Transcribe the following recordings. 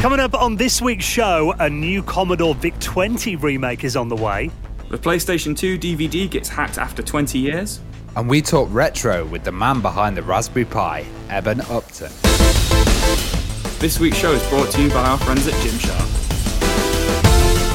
Coming up on this week's show, a new Commodore VIC 20 remake is on the way. The PlayStation 2 DVD gets hacked after 20 years. And we talk retro with the man behind the Raspberry Pi, Eben Upton. This week's show is brought to you by our friends at Gymshark.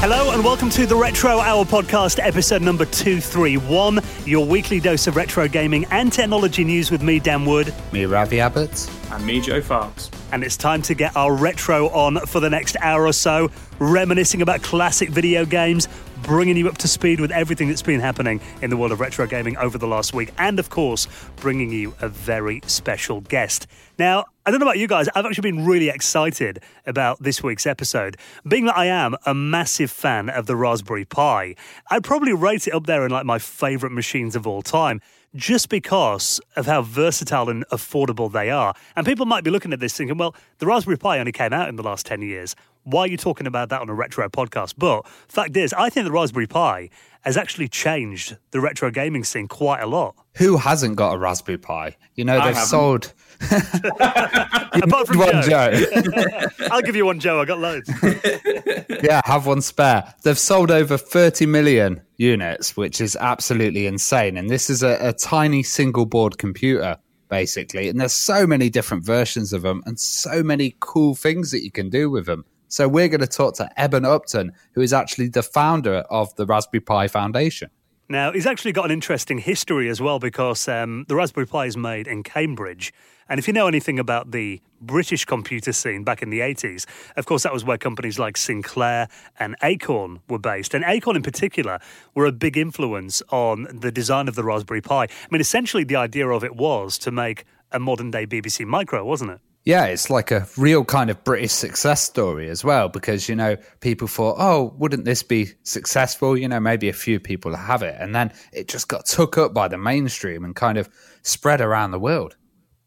Hello and welcome to the Retro Hour podcast, episode number 231, your weekly dose of retro gaming and technology news with me, Dan Wood. Me, Ravi Abbott. And me, Joe Fox. And it's time to get our retro on for the next hour or so, reminiscing about classic video games, bringing you up to speed with everything that's been happening in the world of retro gaming over the last week, and of course, bringing you a very special guest. Now, I don't know about you guys, I've actually been really excited about this week's episode. Being that I am a massive fan of the Raspberry Pi, I'd probably rate it up there in like my favorite machines of all time just because of how versatile and affordable they are. And people might be looking at this thinking, well, the Raspberry Pi only came out in the last 10 years. Why are you talking about that on a retro podcast? But fact is, I think the Raspberry Pi has actually changed the retro gaming scene quite a lot. Who hasn't got a Raspberry Pi? You know, they've sold. Apart from one, Joe. Joe. I'll give you one, Joe. I got loads. yeah, have one spare. They've sold over 30 million units, which is absolutely insane. And this is a, a tiny single board computer basically. And there's so many different versions of them and so many cool things that you can do with them. So we're going to talk to Eben Upton, who is actually the founder of the Raspberry Pi Foundation. Now, he's actually got an interesting history as well because um, the Raspberry Pi is made in Cambridge. And if you know anything about the British computer scene back in the 80s, of course, that was where companies like Sinclair and Acorn were based. And Acorn, in particular, were a big influence on the design of the Raspberry Pi. I mean, essentially, the idea of it was to make a modern day BBC Micro, wasn't it? Yeah, it's like a real kind of British success story as well, because, you know, people thought, oh, wouldn't this be successful? You know, maybe a few people have it. And then it just got took up by the mainstream and kind of spread around the world.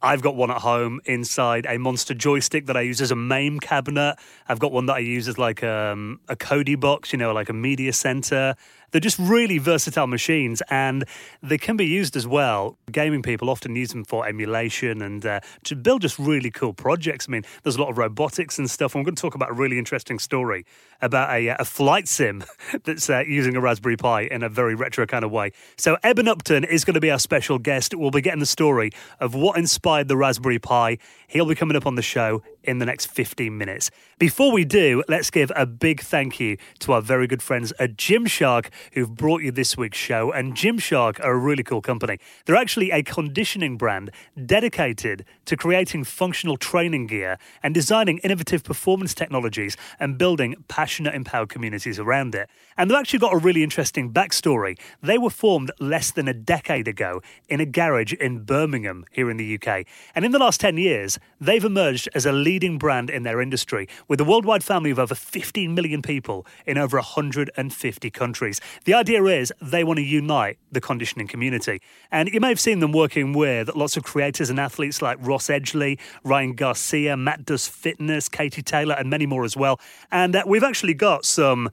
I've got one at home inside a monster joystick that I use as a MAME cabinet. I've got one that I use as like um, a Kodi box, you know, like a media center. They're just really versatile machines and they can be used as well. Gaming people often use them for emulation and uh, to build just really cool projects. I mean, there's a lot of robotics and stuff. We're going to talk about a really interesting story about a, a flight sim that's uh, using a Raspberry Pi in a very retro kind of way. So, Eben Upton is going to be our special guest. We'll be getting the story of what inspired the Raspberry Pi. He'll be coming up on the show in the next 15 minutes. Before we do, let's give a big thank you to our very good friends at Gymshark who've brought you this week's show. And Gymshark are a really cool company. They're actually a conditioning brand dedicated to creating functional training gear and designing innovative performance technologies and building passionate, empowered communities around it. And they've actually got a really interesting backstory. They were formed less than a decade ago in a garage in Birmingham here in the UK. And in the last 10 years, they've emerged as a leading brand in their industry with a worldwide family of over 15 million people in over 150 countries. The idea is they want to unite the conditioning community. And you may have seen them working with lots of creators and athletes like Ross Edgley, Ryan Garcia, Matt Does Fitness, Katie Taylor, and many more as well. And uh, we've actually got some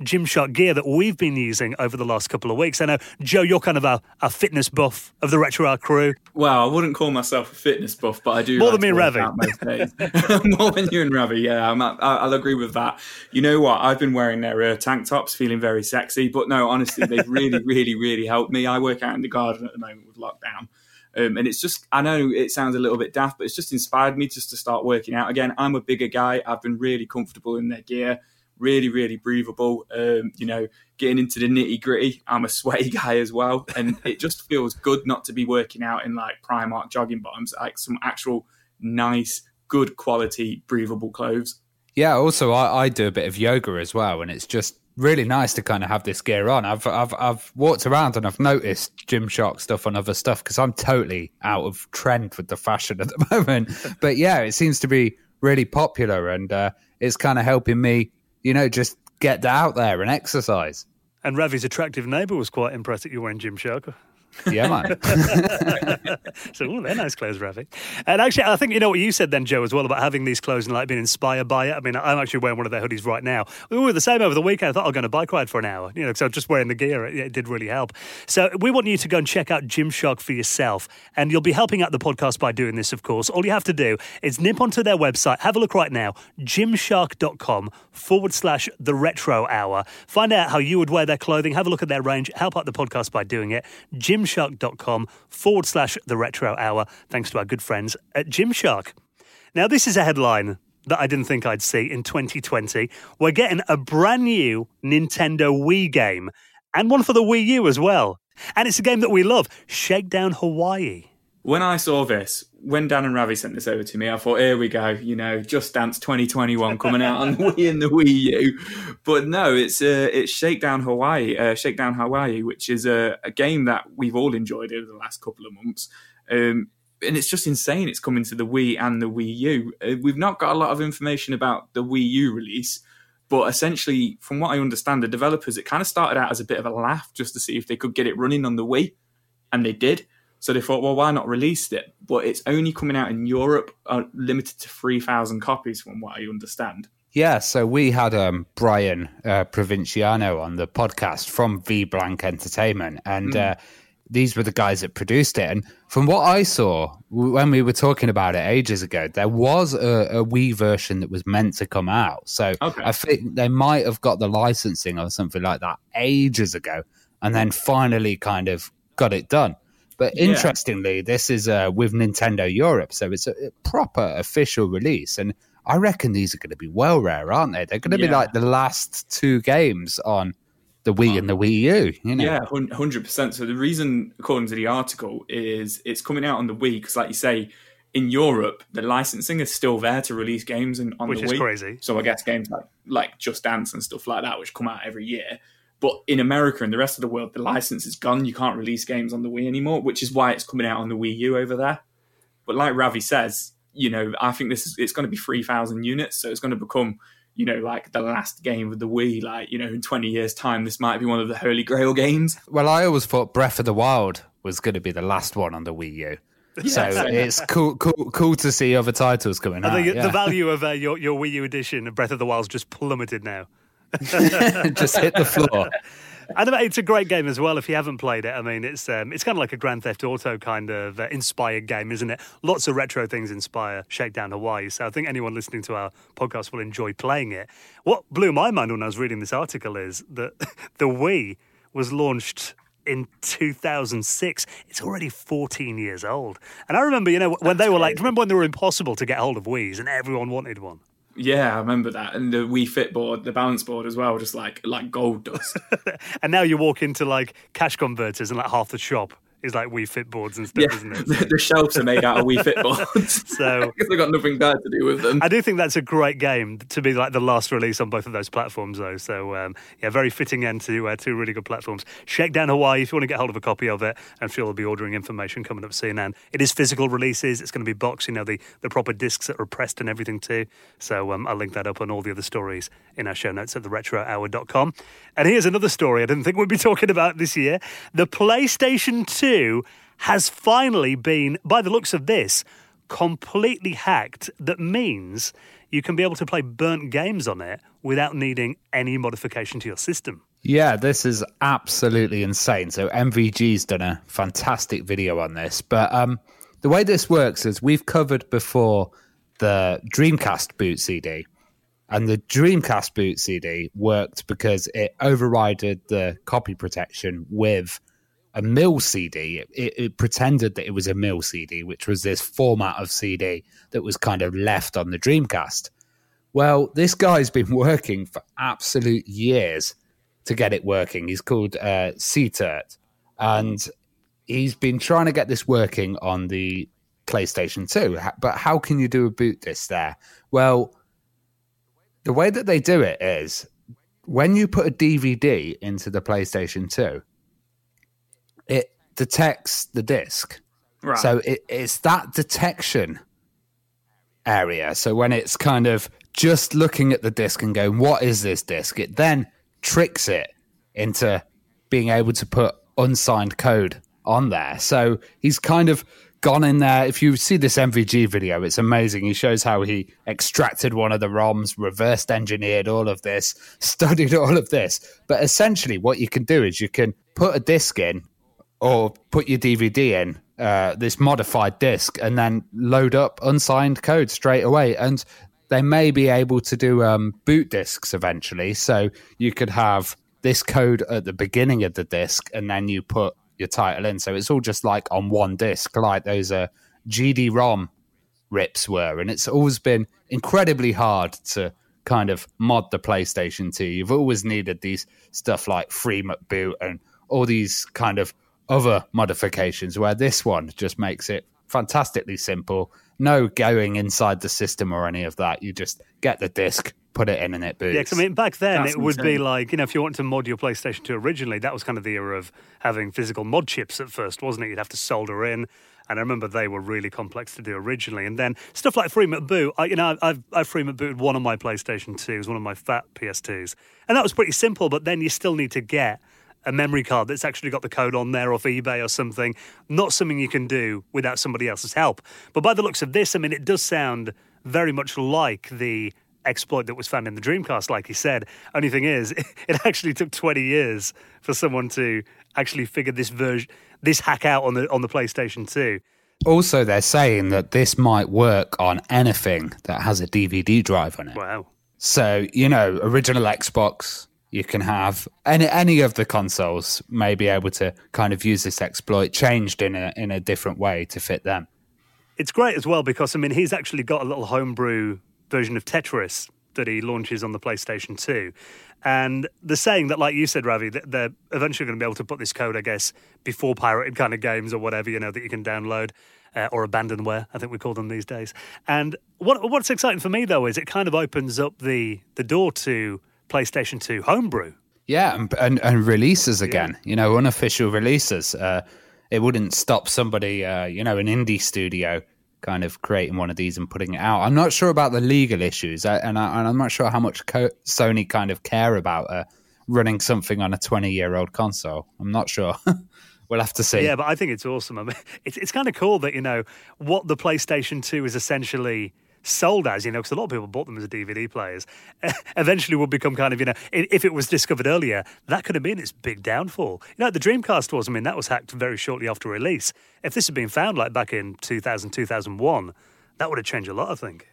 Gymshark gear that we've been using over the last couple of weeks. I know, Joe, you're kind of a, a fitness buff of the Retro Hour crew. Well, I wouldn't call myself a fitness buff, but I do. More like than me and Ravi. More than you and Ravi, yeah. I'm, I'll agree with that. You know what? I've been wearing their uh, tank tops, feeling very sexy. But no, honestly, they've really, really, really helped me. I work out in the garden at the moment with lockdown. Um, and it's just, I know it sounds a little bit daft, but it's just inspired me just to start working out again. I'm a bigger guy. I've been really comfortable in their gear really, really breathable. Um, you know, getting into the nitty gritty. I'm a sweaty guy as well, and it just feels good not to be working out in like Primark jogging bottoms, like some actual nice, good quality, breathable clothes. Yeah. Also, I, I do a bit of yoga as well, and it's just really nice to kind of have this gear on. I've I've I've walked around and I've noticed Gymshark stuff on other stuff because I'm totally out of trend with the fashion at the moment. but yeah, it seems to be really popular, and uh, it's kind of helping me you know, just get out there and exercise. And Ravi's attractive neighbour was quite impressed that you were in Gymshark. Yeah, man. so, ooh, they're nice clothes, Ravi. And actually, I think you know what you said then, Joe, as well about having these clothes and like being inspired by it. I mean, I'm actually wearing one of their hoodies right now. We were the same over the weekend. I thought I'll go on a bike ride for an hour, you know, so just wearing the gear, it, it did really help. So, we want you to go and check out Gymshark for yourself, and you'll be helping out the podcast by doing this, of course. All you have to do is nip onto their website, have a look right now, gymshark.com forward slash the retro hour. Find out how you would wear their clothing, have a look at their range, help out the podcast by doing it. Gymshark.com forward slash the retro hour, thanks to our good friends at Gymshark. Now, this is a headline that I didn't think I'd see in 2020. We're getting a brand new Nintendo Wii game and one for the Wii U as well. And it's a game that we love Shakedown Hawaii. When I saw this, when Dan and Ravi sent this over to me, I thought, here we go, you know, Just Dance 2021 coming out on the Wii and the Wii U. But no, it's uh, it's Shakedown Hawaii, uh, Shakedown Hawaii, which is a, a, game that we've all enjoyed over the last couple of months. Um, and it's just insane. It's coming to the Wii and the Wii U. Uh, we've not got a lot of information about the Wii U release, but essentially, from what I understand, the developers, it kind of started out as a bit of a laugh just to see if they could get it running on the Wii, and they did. So they thought, well, why not release it? But it's only coming out in Europe, uh, limited to 3,000 copies, from what I understand. Yeah, so we had um, Brian uh, Provinciano on the podcast from V Blank Entertainment, and mm. uh, these were the guys that produced it. And from what I saw when we were talking about it ages ago, there was a, a Wii version that was meant to come out. So okay. I think they might have got the licensing or something like that ages ago, and then finally kind of got it done. But interestingly, yeah. this is uh, with Nintendo Europe, so it's a proper official release, and I reckon these are going to be well rare, aren't they? They're going to yeah. be like the last two games on the Wii um, and the Wii U. You know? Yeah, hundred percent. So the reason, according to the article, is it's coming out on the Wii because, like you say, in Europe, the licensing is still there to release games in, on which the Wii. Which is crazy. So I guess games like like Just Dance and stuff like that, which come out every year, but in America and the rest of the world, the license is gone. You can't release games on the Wii anymore, which is why it's coming out on the Wii U over there. But like Ravi says, you know, I think this is it's going to be three thousand units, so it's going to become, you know, like the last game of the Wii. Like you know, in twenty years' time, this might be one of the Holy Grail games. Well, I always thought Breath of the Wild was going to be the last one on the Wii U. So it's cool, cool, cool to see other titles coming I out. think yeah. the value of uh, your your Wii U edition of Breath of the Wild's just plummeted now. just hit the floor. And it's a great game as well. If you haven't played it, I mean, it's um, it's kind of like a Grand Theft Auto kind of uh, inspired game, isn't it? Lots of retro things inspire Shakedown Hawaii. So I think anyone listening to our podcast will enjoy playing it. What blew my mind when I was reading this article is that the Wii was launched in 2006. It's already 14 years old. And I remember, you know, when That's they were like, remember when they were impossible to get hold of Wii's and everyone wanted one? Yeah, I remember that, and the Wii Fit board, the balance board as well, just like like gold dust. and now you walk into like cash converters and like half the shop is like Wii Fit boards and stuff, yeah, isn't it? The, the, shelves are made out of Wii Fit boards, so they've got nothing bad to do with them. I do think that's a great game to be like the last release on both of those platforms, though. So um, yeah, very fitting end to uh, two really good platforms. Shakedown Hawaii, if you want to get hold of a copy of it, I'm sure we'll be ordering information coming up soon. And it is physical releases; it's going to be boxed, you know, the the proper discs that are pressed and everything too. So um, I'll link that up on all the other stories in our show notes at theretrohour.com. And here's another story I didn't think we'd be talking about this year: the PlayStation Two has finally been, by the looks of this, completely hacked. That means you can be able to play burnt games on it without needing any modification to your system. Yeah, this is absolutely insane. So MVG's done a fantastic video on this, but um, the way this works is we've covered before the Dreamcast boot CD, and the Dreamcast boot CD worked because it overrided the copy protection with a MIL-CD. It, it, pretended that it was a MIL-CD, which was this format of CD that was kind of left on the Dreamcast. Well, this guy's been working for absolute years to get it working. He's called uh, CTurt, and he's been trying to get this working on the PlayStation 2. But how can you do a boot this there? Well, the way that they do it is when you put a DVD into the PlayStation 2, it detects the disc. Right. So it, it's that detection area. So when it's kind of just looking at the disc and going, what is this disc? It then tricks it into being able to put unsigned code on there. So he's kind of gone in there. If you see this MVG video, it's amazing. He shows how he extracted one of the ROMs, reversed engineered all of this, studied all of this. But essentially, what you can do is you can put a disc in or put your DVD in, uh, this modified disc, and then load up unsigned code straight away. And they may be able to do um, boot discs eventually. So you could have this code at the beginning of the disc, and then you put your title in. So it's all just like on one disc, like those uh, GD ROM rips were. And it's always been incredibly hard to kind of mod the PlayStation 2. You've always needed these stuff like free boot and all these kind of other modifications, where this one just makes it fantastically simple. No going inside the system or any of that. You just get the disc, put it in and it boots. Yeah, cause, I mean, back then That's it would be like, you know, if you wanted to mod your PlayStation 2 originally, that was kind of the era of having physical mod chips at first, wasn't it? You'd have to solder in. And I remember they were really complex to do originally. And then stuff like Free Boot, I, you know, I've, I've Free booted one of my PlayStation 2s, one of my fat PS2s. And that was pretty simple, but then you still need to get a memory card that's actually got the code on there off eBay or something. Not something you can do without somebody else's help. But by the looks of this, I mean, it does sound very much like the exploit that was found in the Dreamcast, like he said. Only thing is, it actually took 20 years for someone to actually figure this version, this hack out on the on the PlayStation 2. Also, they're saying that this might work on anything that has a DVD drive on it. Wow. So, you know, original Xbox, you can have any any of the consoles may be able to kind of use this exploit changed in a in a different way to fit them. It's great as well because I mean he's actually got a little homebrew version of Tetris that he launches on the PlayStation 2. And the saying that, like you said, Ravi, that they're eventually going to be able to put this code, I guess, before pirated kind of games or whatever, you know, that you can download uh, or abandonware, I think we call them these days. And what what's exciting for me though is it kind of opens up the the door to PlayStation 2 homebrew. Yeah, and and, and releases again. You know, unofficial releases. Uh, it wouldn't stop somebody, uh, you know, an indie studio kind of creating one of these and putting it out. I'm not sure about the legal issues, uh, and, I, and I'm not sure how much co- Sony kind of care about uh, running something on a 20 year old console. I'm not sure. we'll have to see. Yeah, but I think it's awesome. I mean, it's it's kind of cool that you know what the PlayStation Two is essentially sold as. You know, because a lot of people bought them as DVD players. Eventually, would become kind of you know, if it was discovered earlier, that could have been its big downfall. You know, the Dreamcast was. I mean, that was hacked very shortly after release. If this had been found like back in 2000, 2001, that would have changed a lot. I think.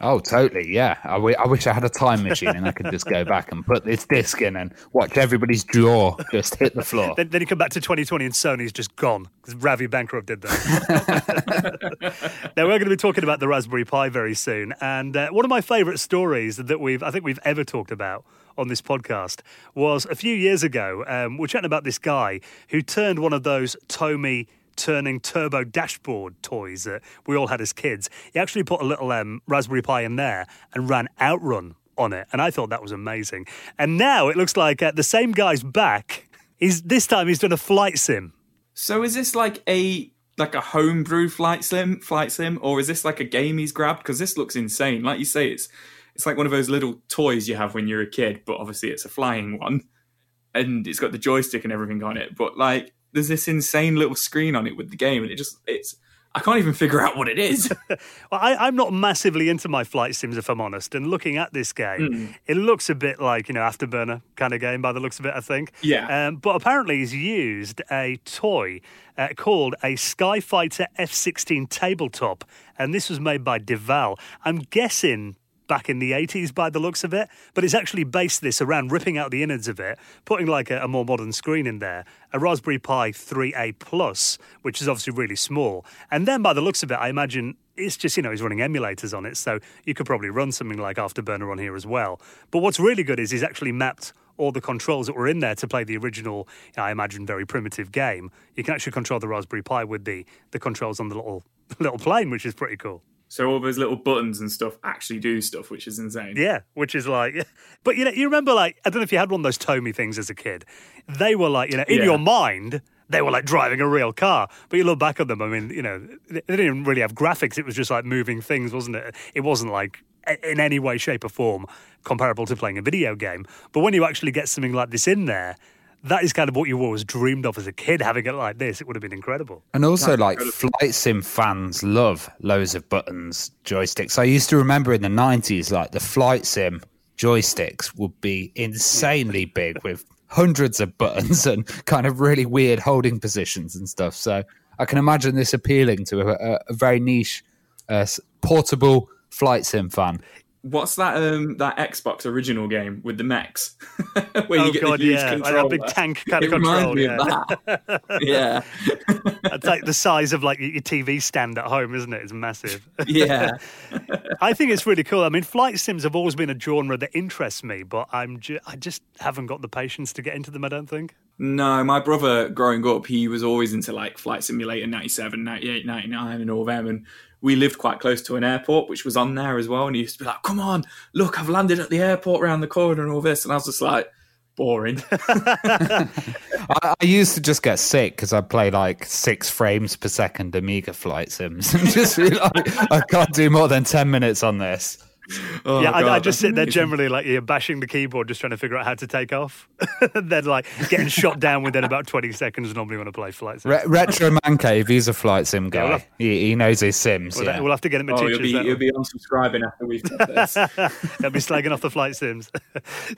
Oh, totally. Yeah. I, w- I wish I had a time machine and I could just go back and put this disc in and watch everybody's jaw just hit the floor. Then, then you come back to 2020 and Sony's just gone because Ravi Bankrupt did that. now we're going to be talking about the Raspberry Pi very soon, and uh, one of my favourite stories that we've I think we've ever talked about on this podcast was a few years ago. Um, we're chatting about this guy who turned one of those Tomy turning turbo dashboard toys that we all had as kids. He actually put a little um, Raspberry Pi in there and ran Outrun on it, and I thought that was amazing. And now it looks like uh, the same guy's back. He's this time he's done a flight sim. So is this like a like a homebrew flight sim, flight sim, or is this like a game he's grabbed? Because this looks insane. Like you say, it's it's like one of those little toys you have when you're a kid, but obviously it's a flying one, and it's got the joystick and everything on it. But like, there's this insane little screen on it with the game, and it just it's I can't even figure out what it is. Well, I, I'm not massively into my flight sims, if I'm honest. And looking at this game, Hmm. it looks a bit like you know Afterburner kind of game by the looks of it. I think. Yeah. Um, but apparently, he's used a toy uh, called a Skyfighter F-16 tabletop, and this was made by Deval. I'm guessing back in the 80s by the looks of it, but it's actually based this around ripping out the innards of it, putting like a, a more modern screen in there, a Raspberry Pi 3A Plus, which is obviously really small. And then by the looks of it, I imagine it's just, you know, he's running emulators on it, so you could probably run something like Afterburner on here as well. But what's really good is he's actually mapped all the controls that were in there to play the original, I imagine, very primitive game. You can actually control the Raspberry Pi with the, the controls on the little little plane, which is pretty cool. So all those little buttons and stuff actually do stuff, which is insane. Yeah, which is like, but you know, you remember like I don't know if you had one of those Tomy things as a kid. They were like, you know, in Yeah. your mind, they were like driving a real car. But you look back at them, I mean, you know, they they didn't really have graphics. It was just like moving things, wasn't it? It wasn't like in any way, shape, or form comparable to playing a video game. But when you actually get something like this in there. That is kind of what you always dreamed of as a kid. Having it like this, it would have been incredible. And also, like flight sim fans love loads of buttons, joysticks. I used to remember in the nineties, like the flight sim joysticks would be insanely big with hundreds of buttons and kind of really weird holding positions and stuff. So I can imagine this appealing to a, a very niche, uh, portable flight sim fan. What's that? Um, that Xbox original game with the mechs, where you oh, get God, the huge yeah. controller, like big tank kind it of control. Yeah, yeah. it's like the size of like your TV stand at home, isn't it? It's massive. Yeah, I think it's really cool. I mean, flight sims have always been a genre that interests me, but I'm ju- I just haven't got the patience to get into them. I don't think. No, my brother growing up, he was always into like Flight Simulator 97, 98, 99 and all them. And we lived quite close to an airport, which was on there as well. And he used to be like, come on, look, I've landed at the airport around the corner and all this. And I was just like, boring. I, I, used to just get sick because I play like six frames per second Amiga flight sims and just be like, I can't do more than 10 minutes on this. Oh, yeah, God, I, I, just sit there generally like you're bashing the keyboard, just trying to figure out how to take off. then like getting shot down within about 20 seconds. Normally when I play flight sims. Re- Retro Man Cave, he's a flight sim guy. Yeah, we'll have, he, he, knows his sims. We'll, yeah. we'll have to get him a oh, teacher. You'll be, you'll be unsubscribing after we've done this. He'll be slagging off the flight sims.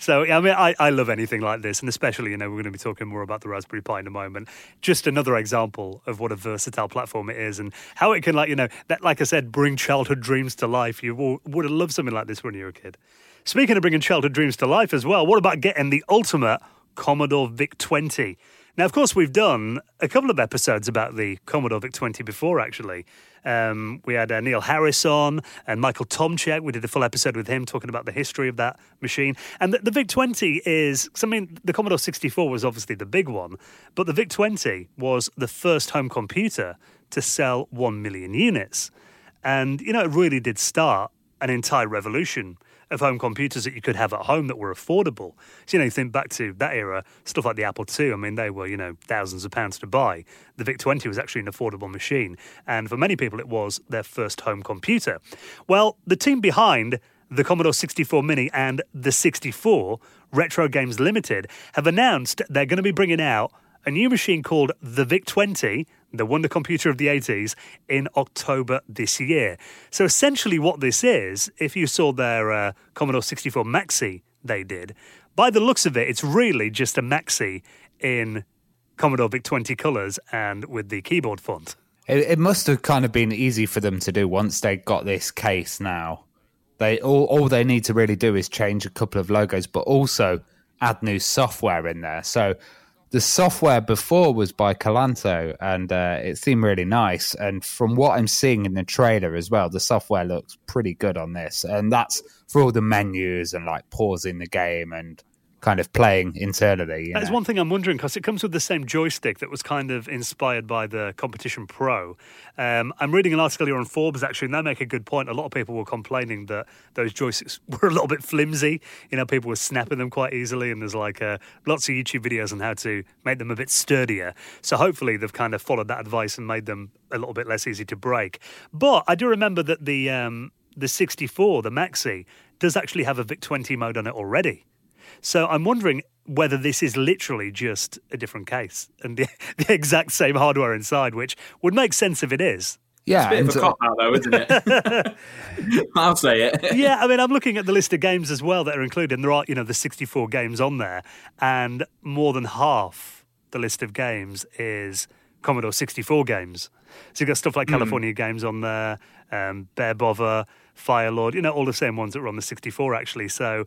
so yeah, I mean, I, I love anything like this, and especially you know we're going to be talking more about the Raspberry Pi in a moment. Just another example of what a versatile platform it is, and how it can like you know that like I said, bring childhood dreams to life. You would have loved something like this when you were a kid. Speaking of bringing childhood dreams to life as well, what about getting the ultimate Commodore VIC 20? Now, of course, we've done a couple of episodes about the Commodore VIC 20 before, actually. Um, we had uh, Neil Harris on and Michael Tomczyk. We did a full episode with him talking about the history of that machine. And the, the VIC 20 is, I mean, the Commodore 64 was obviously the big one, but the VIC 20 was the first home computer to sell 1 million units. And, you know, it really did start an entire revolution of home computers that you could have at home that were affordable. So, you know, you think back to that era, stuff like the Apple II, I mean, they were, you know, thousands of pounds to buy. The VIC 20 was actually an affordable machine. And for many people, it was their first home computer. Well, the team behind the Commodore 64 Mini and the 64, Retro Games Limited, have announced they're going to be bringing out a new machine called the VIC 20 the Wonder Computer of the 80s, in October this year. So essentially, what this is, if you saw their uh, Commodore 64 Maxi they did, by the looks of it, it's really just a Maxi in Commodore VIC 20 colours and with the keyboard font. It, it, must have kind of been easy for them to do once they got this case now. They all, all they need to really do is change a couple of logos, but also add new software in there. So the software before was by Calanto, and uh, it seemed really nice. And from what I'm seeing in the trailer as well, the software looks pretty good on this. And that's for all the menus and like pausing the game and kind of playing internally. That's one thing I'm wondering because it comes with the same joystick that was kind of inspired by the Competition Pro. Um, I'm reading an article here on Forbes actually, and they make a good point. A lot of people were complaining that those joysticks were a little bit flimsy. You know, people were snapping them quite easily, and there's like uh, lots of YouTube videos on how to make them a bit sturdier. So hopefully they've kind of followed that advice and made them a little bit less easy to break. But I do remember that the um, the 64, the Maxi, does actually have a VIC 20 mode on it already. So I'm wondering whether this is literally just a different case and the, the exact same hardware inside, which would make sense if it is. Yeah, it's a bit of a cop out, though, isn't it? I'll say it. yeah, I mean, I'm looking at the list of games as well that are included, and there are, you know, the 64 games on there, and more than half the list of games is Commodore 64 games. So you've got stuff like hmm. California mm. games on there, um, Bear Bovver, Fire Lord, you know, all the same ones that were on the 64 actually. So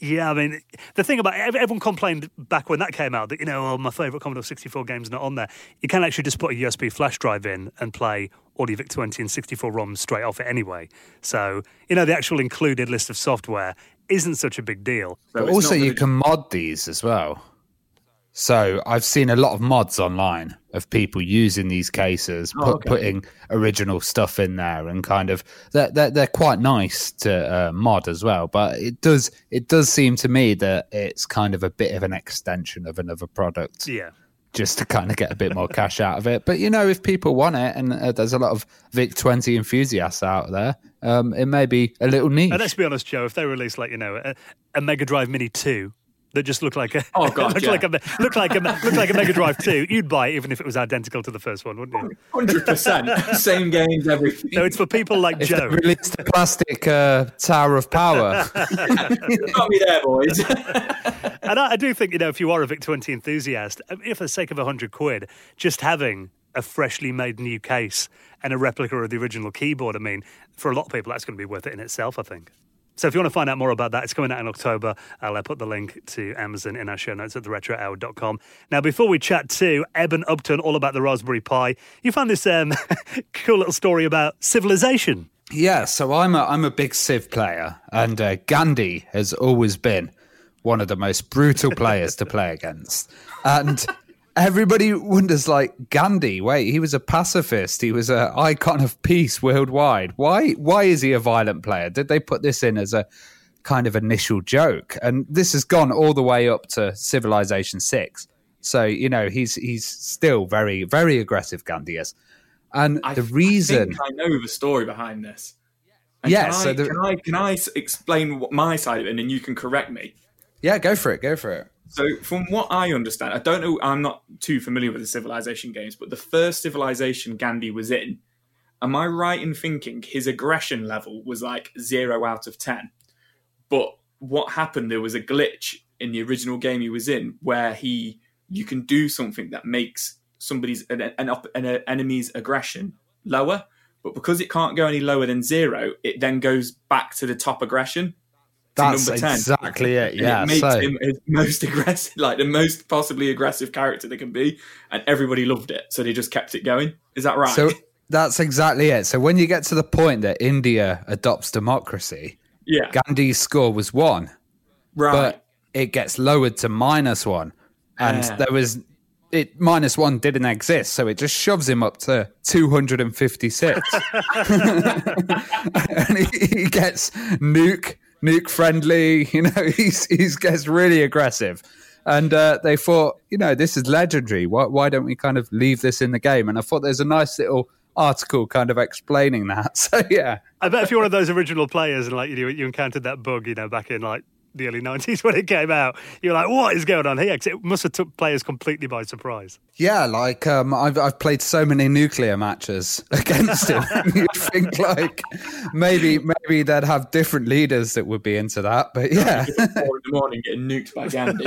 yeah, I mean, the thing about everyone complained back when that came out that, you know, oh, my favourite Commodore 64 game's not on there. You can actually just put a USB flash drive in and play Audio VIC 20 and 64 ROMs straight off it anyway. So, you know, the actual included list of software isn't such a big deal. So also, you can mod these as well. So I've seen a lot of mods online of people using these cases, oh, put, okay. putting original stuff in there, and kind of they're they're, they're quite nice to uh, mod as well. But it does it does seem to me that it's kind of a bit of an extension of another product. Yeah. Just to kind of get a bit more cash out of it, but you know, if people want it, and uh, there's a lot of Vic Twenty enthusiasts out there, um, it may be a little niche. And let's be honest, Joe. If they release like you know a, a Mega Drive Mini two that just look like a Oh, God, look yeah. like a look like a look like a Mega Drive Two. You'd buy it even if it was identical to the first one, wouldn't you? Hundred percent, same games, everything. So it's for people like If they Joe. released a plastic uh, Tower of Power. Got me there, boys. And I, I do think, you know, if you are a VIC 20 enthusiast, if for the sake of 100 quid, just having a freshly made new case and a replica of the original keyboard, I mean, for a lot of people, that's going to be worth it in itself, I think. So if you want to find out more about that, it's coming out in October. I'll uh, put the link to Amazon in our show notes at theretrohour.com. Now, before we chat to Eben Upton all about the Raspberry Pi, you found this um, cool little story about civilization. Yeah, so I'm a I'm a big Civ player, and uh, Gandhi has always been one of the most brutal players to play against, and everybody wonders like Gandhi. Wait, he was a pacifist. He was an icon of peace worldwide. Why why is he a violent player? Did they put this in as a kind of initial joke? And this has gone all the way up to Civilization Six. So you know he's he's still very very aggressive. Gandhi is. And I the reason, think I know the story behind this. And Yeah, can, so I, the- can I can I explain what my side of it, and then you can correct me. yeah, go for it, go for it. So, from what I understand, I don't know, I'm not too familiar with the Civilization games, but the first Civilization Gandhi was in, am I right in thinking his aggression level was like zero out of 10? But what happened, there was a glitch in the original game he was in where he, you can do something that makes somebody's, an, an, an enemy's aggression lower. But because it can't go any lower than zero, it then goes back to the top aggression. That's number 10. exactly it. And Yeah. it makes so, him his most aggressive, like the most possibly aggressive character they can be, and everybody loved it, so they just kept it going. Is that right? so that's exactly it. So when you get to the point that India adopts democracy, yeah, Gandhi's score was one, right. but it gets lowered to minus one, and Yeah. there was it minus one didn't exist, so it just shoves him up to two hundred and fifty six, and he, he gets nuke nuke friendly. You know, he's he's gets really aggressive. And uh, they thought, you know, this is legendary. Why, why don't we kind of leave this in the game? And I thought there's a nice little article kind of explaining that. So yeah, I bet if you're one of those original players and like you you encountered that bug, you know, back in like the early '90s when it came out, you're like, "What is going on here?" 'Cause it must have took players completely by surprise. Yeah, like um, I've I've played so many nuclear matches against him. You'd think like maybe maybe they'd have different leaders that would be into that, but yeah, Four in the morning getting nuked by Gandhi.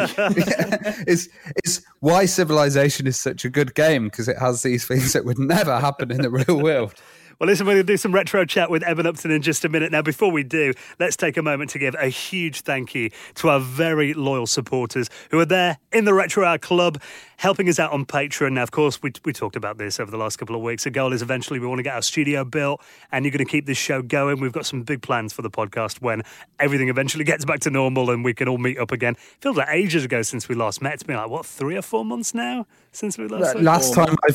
it's it's why Civilization is such a good game because it has these things that would never happen in the real world. Well, listen, we're going to do some retro chat with Eben Upton in just a minute. Now, before we do, let's take a moment to give a huge thank you to our very loyal supporters who are there in the Retro Hour Club, helping us out on Patreon. Now, of course, we, we talked about this over the last couple of weeks. The goal is eventually we want to get our studio built, and you're going to keep this show going. We've got some big plans for the podcast when everything eventually gets back to normal and we can all meet up again. Feels like ages ago since we last met. It's been like, what, three or four months now since we last Last time I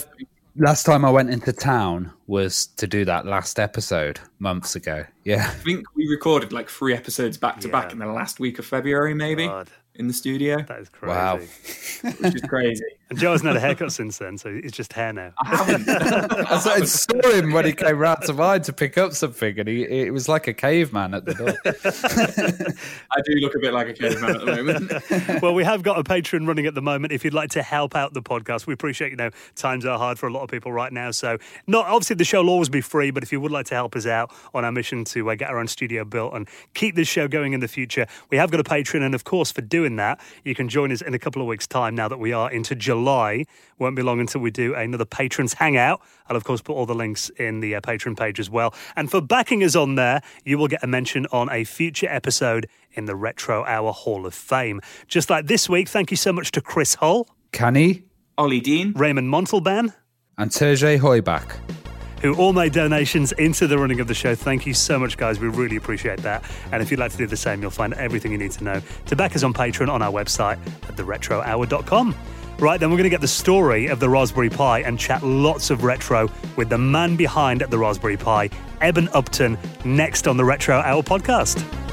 last time I went into town was to do that last episode months ago. Yeah. I think we recorded like three episodes back to back in the last week of February, maybe God, in the studio, that is crazy. Wow. which is crazy. And Joe hasn't had a haircut since then, so it's just hair now. I haven't. I saw- I saw him when he came round to mine to pick up something, and he it was like a caveman at the door. I do look a bit like a caveman at the moment. well, we have got a Patreon running at the moment. If you'd like to help out the podcast, we appreciate, you know, times are hard for a lot of people right now. So, not obviously the show will always be free, but if you would like to help us out on our mission to uh, get our own studio built and keep this show going in the future, we have got a Patreon. And of course, for doing that, you can join us in a couple of weeks' time now that we are into July. Won't be long until we do another Patrons Hangout. I'll, of course, put all the links in the uh, Patreon page as well. And for backing us on there, you will get a mention on a future episode in the Retro Hour Hall of Fame. Just like this week, thank you so much to Chris Hull, Kaniih Olly Dean. Raymond Montalban, and Terje Høiback. Who all made donations into the running of the show. Thank you so much, guys. We really appreciate that. And if you'd like to do the same, you'll find everything you need to know to back us on Patreon on our website at theretrohour.com. Right, then we're going to get the story of the Raspberry Pi and chat lots of retro with the man behind the Raspberry Pi, Eben Upton, next on the Retro Hour podcast.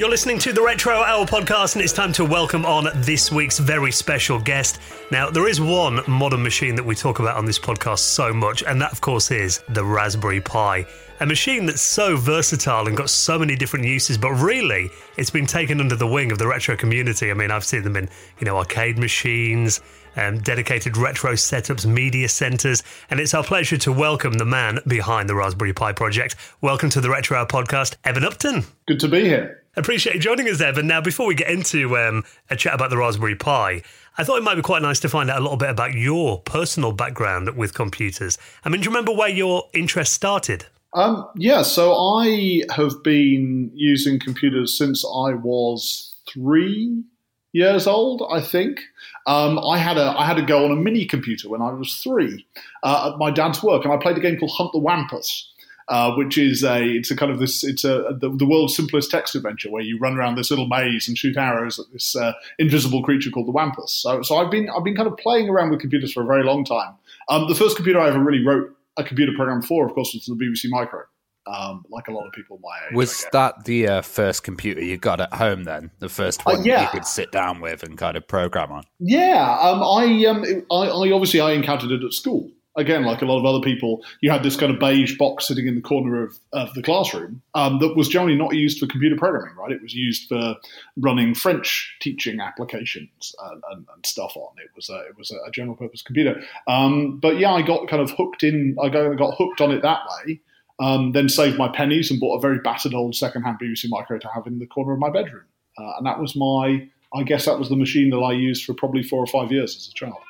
You're listening to the Retro Hour podcast, and it's time to welcome on this week's very special guest. Now, there is one modern machine that we talk about on this podcast so much, and that, of course, is the Raspberry Pi. a machine that's so versatile and got so many different uses, but really it's been taken under the wing of the retro community. I mean, I've seen them in, you know, arcade machines, um, dedicated retro setups, media centers, and it's our pleasure to welcome the man behind the Raspberry Pi project. Welcome to the Retro Hour podcast, Eben Upton. Good to be here. Appreciate you joining us, Eben. Now, before we get into um, a chat about the Raspberry Pi, I thought it might be quite nice to find out a little bit about your personal background with computers. I mean, do you remember where your interest started? Um, yeah, so I have been using computers since I was three years old, I think. Um, I had a I had to go on a mini computer when I was three uh, at my dad's work, and I played a game called Hunt the Wampus. Uh, which is a it's a kind of this it's a the, the, world's simplest text adventure where you run around this little maze and shoot arrows at this uh, invisible creature called the Wampus. So so I've been I've been kind of playing around with computers for a very long time. Um, the first computer I ever really wrote a computer program for, of course, was the BBC Micro. Um, like a lot of people my age. Was that the uh, first computer you got at home then? The first uh, one uh, yeah. you could sit down with and kind of program on? Yeah, um, I, um, I, I, obviously I encountered it at school. Again, like a lot of other people, you had this kind of beige box sitting in the corner of, of the classroom um, that was generally not used for computer programming, right? It was used for running French teaching applications and, and, and stuff on. It was a, it was a general purpose computer. Um, but yeah, I got kind of hooked in. I got, got hooked on it that way. Um, then saved my pennies and bought a very battered old second-hand BBC Micro to have in the corner of my bedroom, uh, and that was my. I guess that was the machine that I used for probably four or five years as a child.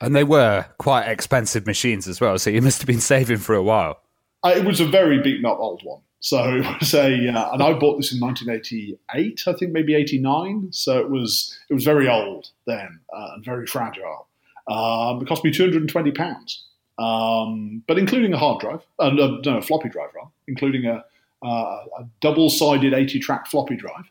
And they were quite expensive machines as well, so you must have been saving for a while. Uh, it was a very beaten up old one. So it was a, uh, and I bought this in 1988, I think maybe 89. So it was it was very old then uh, and very fragile. Um, it cost me 220 pounds um, but including a hard drive, uh, no, no, a floppy drive, rather, including a, uh, a double-sided 80-track floppy drive.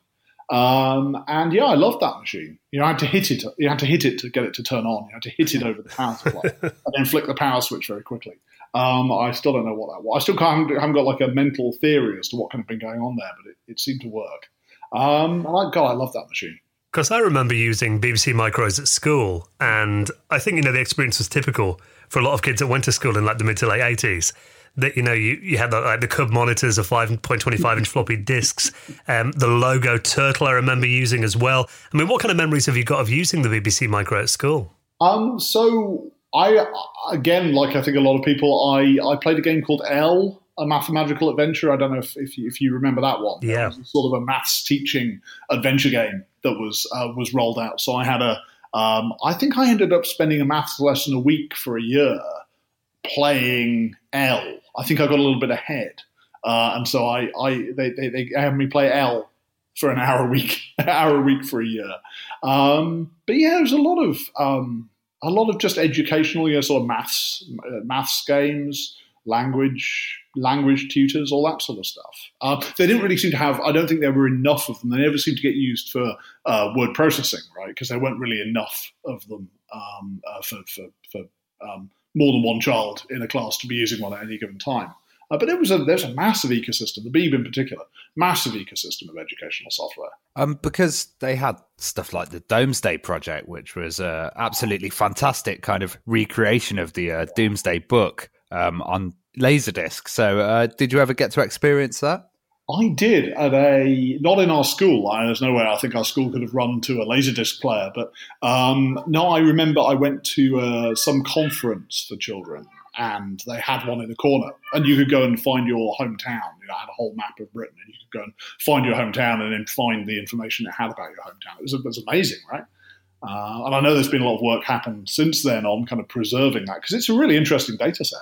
Um, and yeah, I loved that machine. You know, I had to hit it. You had to hit it to get it to turn on. You had to hit it over the power supply and then flick the power switch very quickly. Um, I still don't know what that was. I still haven't, haven't, got like a mental theory as to what kind of been going on there, but it, it seemed to work. Um, I, God, I love that machine. Because I remember using BBC Micros at school, and I think you know the experience was typical for a lot of kids that went to school in like the mid to late eighties. That you know, you, you had the, like the Cub monitors of five point twenty five inch floppy disks, um, the logo turtle I remember using as well. I mean, what kind of memories have you got of using the BBC Micro at school? Um, so I again, like I think a lot of people, I I played a game called L, a mathematical adventure. I don't know if if you, if you remember that one. Yeah, sort of a maths teaching adventure game that was uh, was rolled out. So I had a um, I think I ended up spending a maths lesson a week for a year playing L. I think I got a little bit ahead, uh, and so I, I they, they, they, had me play L for an hour a week, hour a week for a year. Um, but yeah, there's a lot of um, a lot of just educational, you know, sort of maths uh, maths games language language tutors, all that sort of stuff. Uh, they didn't really seem to have. I don't think there were enough of them. They never seemed to get used for uh, word processing, right? Because there weren't really enough of them um, uh, for for, for um, more than one child in a class to be using one at any given time. Uh, but there was a there's a massive ecosystem, the Beeb in particular, massive ecosystem of educational software. Um, because they had stuff like the Domesday Project, which was a absolutely fantastic kind of recreation of the uh, Domesday book um, on Laserdisc. So, uh, did you ever get to experience that? I did at a not in our school. I, there's no way I think our school could have run to a laserdisc player, but um, no, I remember I went to uh, some conference for children, and they had one in the corner, and you could go and find your hometown. You know, I had a whole map of Britain, and you could go and find your hometown, and then find the information it had about your hometown. It was, it was amazing, right? Uh, and I know there's been a lot of work happened since then on kind of preserving that because it's a really interesting data set.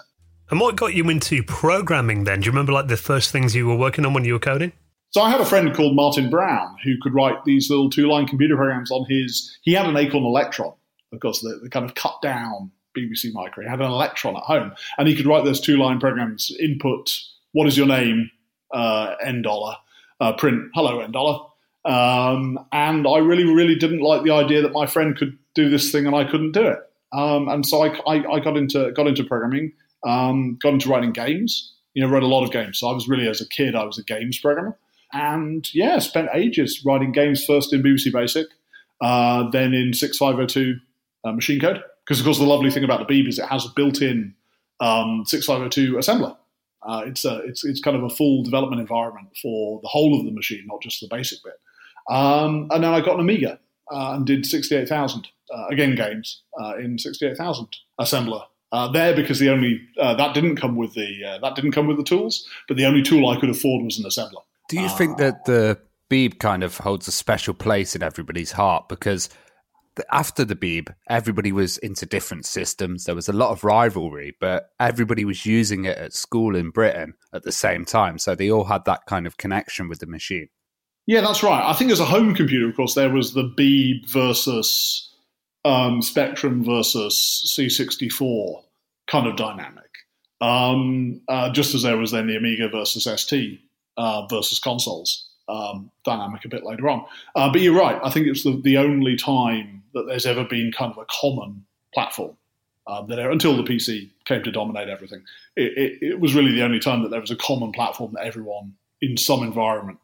And what got you into programming then? Do you remember like the first things you were working on when you were coding? So I had a friend called Martin Brown who could write these little two-line computer programs on his. He had an Acorn Electron, of course, the, the kind of cut down BBC Micro. He had an Electron at home, and he could write those two-line programs. Input, what is your name? Uh, N dollar. Uh, print, hello N dollar. Um, and I really, really didn't like the idea that my friend could do this thing and I couldn't do it. Um, and so I, I, I, got into got into programming. Um, got into writing games. You know, wrote a lot of games. So I was really, as a kid, I was a games programmer. And yeah, spent ages writing games first in BBC Basic, uh, then in 6502 uh, machine code. Because, of course, the lovely thing about the Beeb is it has a built in um, 6502 assembler. Uh, it's a it's it's kind of a full development environment for the whole of the machine, not just the basic bit. Um, and then I got an Amiga uh, and did sixty eight thousand uh, again games uh, in sixty eight thousand assembler. Uh, there because the only that didn't come with the that didn't come with the tools, but the only tool I could afford was an assembler. Do you think that the Beeb kind of holds a special place in everybody's heart because after the Beeb, everybody was into different systems. There was a lot of rivalry, but everybody was using it at school in Britain at the same time. So they all had that kind of connection with the machine. Yeah, that's right. I think as a home computer, of course, there was the Beeb versus um, Spectrum versus C64 kind of dynamic. Um, uh, just as there was then the Amiga versus ST uh, versus consoles um, dynamic a bit later on. Uh, but you're right. I think it's the, the only time that there's ever been kind of a common platform. Um, that until the PC came to dominate everything, it, it, it was really the only time that there was a common platform that everyone in some environment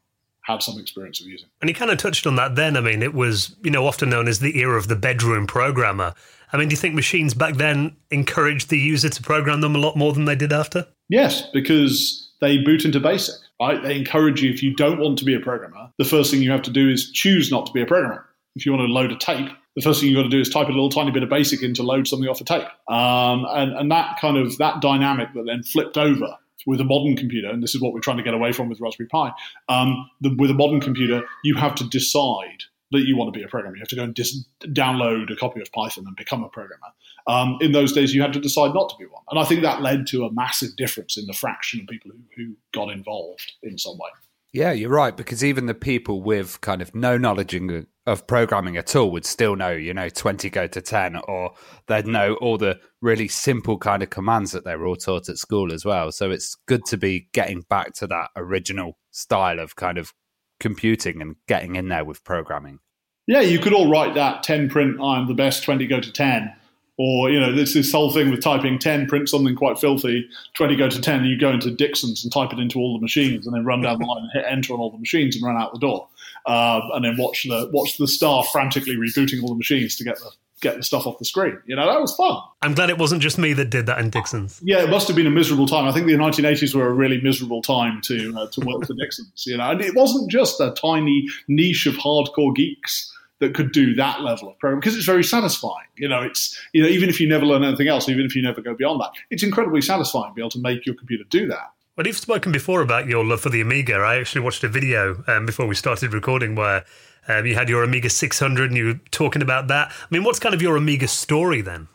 had some experience of using. And you kind of touched on that then. I mean, it was, you know, often known as the era of the bedroom programmer. I mean, do you think machines back then encouraged the user to program them a lot more than they did after? Yes, because they boot into BASIC, right? They encourage you, if you don't want to be a programmer, the first thing you have to do is choose not to be a programmer. If you want to load a tape, the first thing you've got to do is type a little tiny bit of BASIC in to load something off a tape. Um, and, and that kind of, that dynamic that then flipped over with a modern computer, and this is what we're trying to get away from with Raspberry Pi, um, the, with a modern computer, you have to decide that you want to be a programmer. You have to go and dis- download a copy of Python and become a programmer. Um, in those days, you had to decide not to be one. And I think that led to a massive difference in the fraction of people who, who got involved in some way. Yeah, you're right. Because even the people with kind of no knowledge of programming at all would still know, you know, 20 go to 10, or they'd know all the really simple kind of commands that they were all taught at school as well. So it's good to be getting back to that original style of kind of computing and getting in there with programming. Yeah, you could all write that 10 print, I'm the best, 20 go to 10 or, you know, this, this whole thing with typing 10, print something quite filthy, 20 go to 10, and you go into Dixon's and type it into all the machines and then run down the line and hit enter on all the machines and run out the door. Uh, and then watch the watch the staff frantically rebooting all the machines to get the get the stuff off the screen. You know, that was fun. I'm glad it wasn't just me that did that in Dixon's. Yeah, it must have been a miserable time. I think the 1980s were a really miserable time to uh, to work for Dixon's. You know, and it wasn't just a tiny niche of hardcore geeks that could do that level of program because it's very satisfying. You know, it's you know even if you never learn anything else, even if you never go beyond that, it's incredibly satisfying to be able to make your computer do that. Well, you've spoken before about your love for the Amiga. I actually watched a video um, before we started recording where um, you had your Amiga 600 and you were talking about that. I mean, what's kind of your Amiga story then?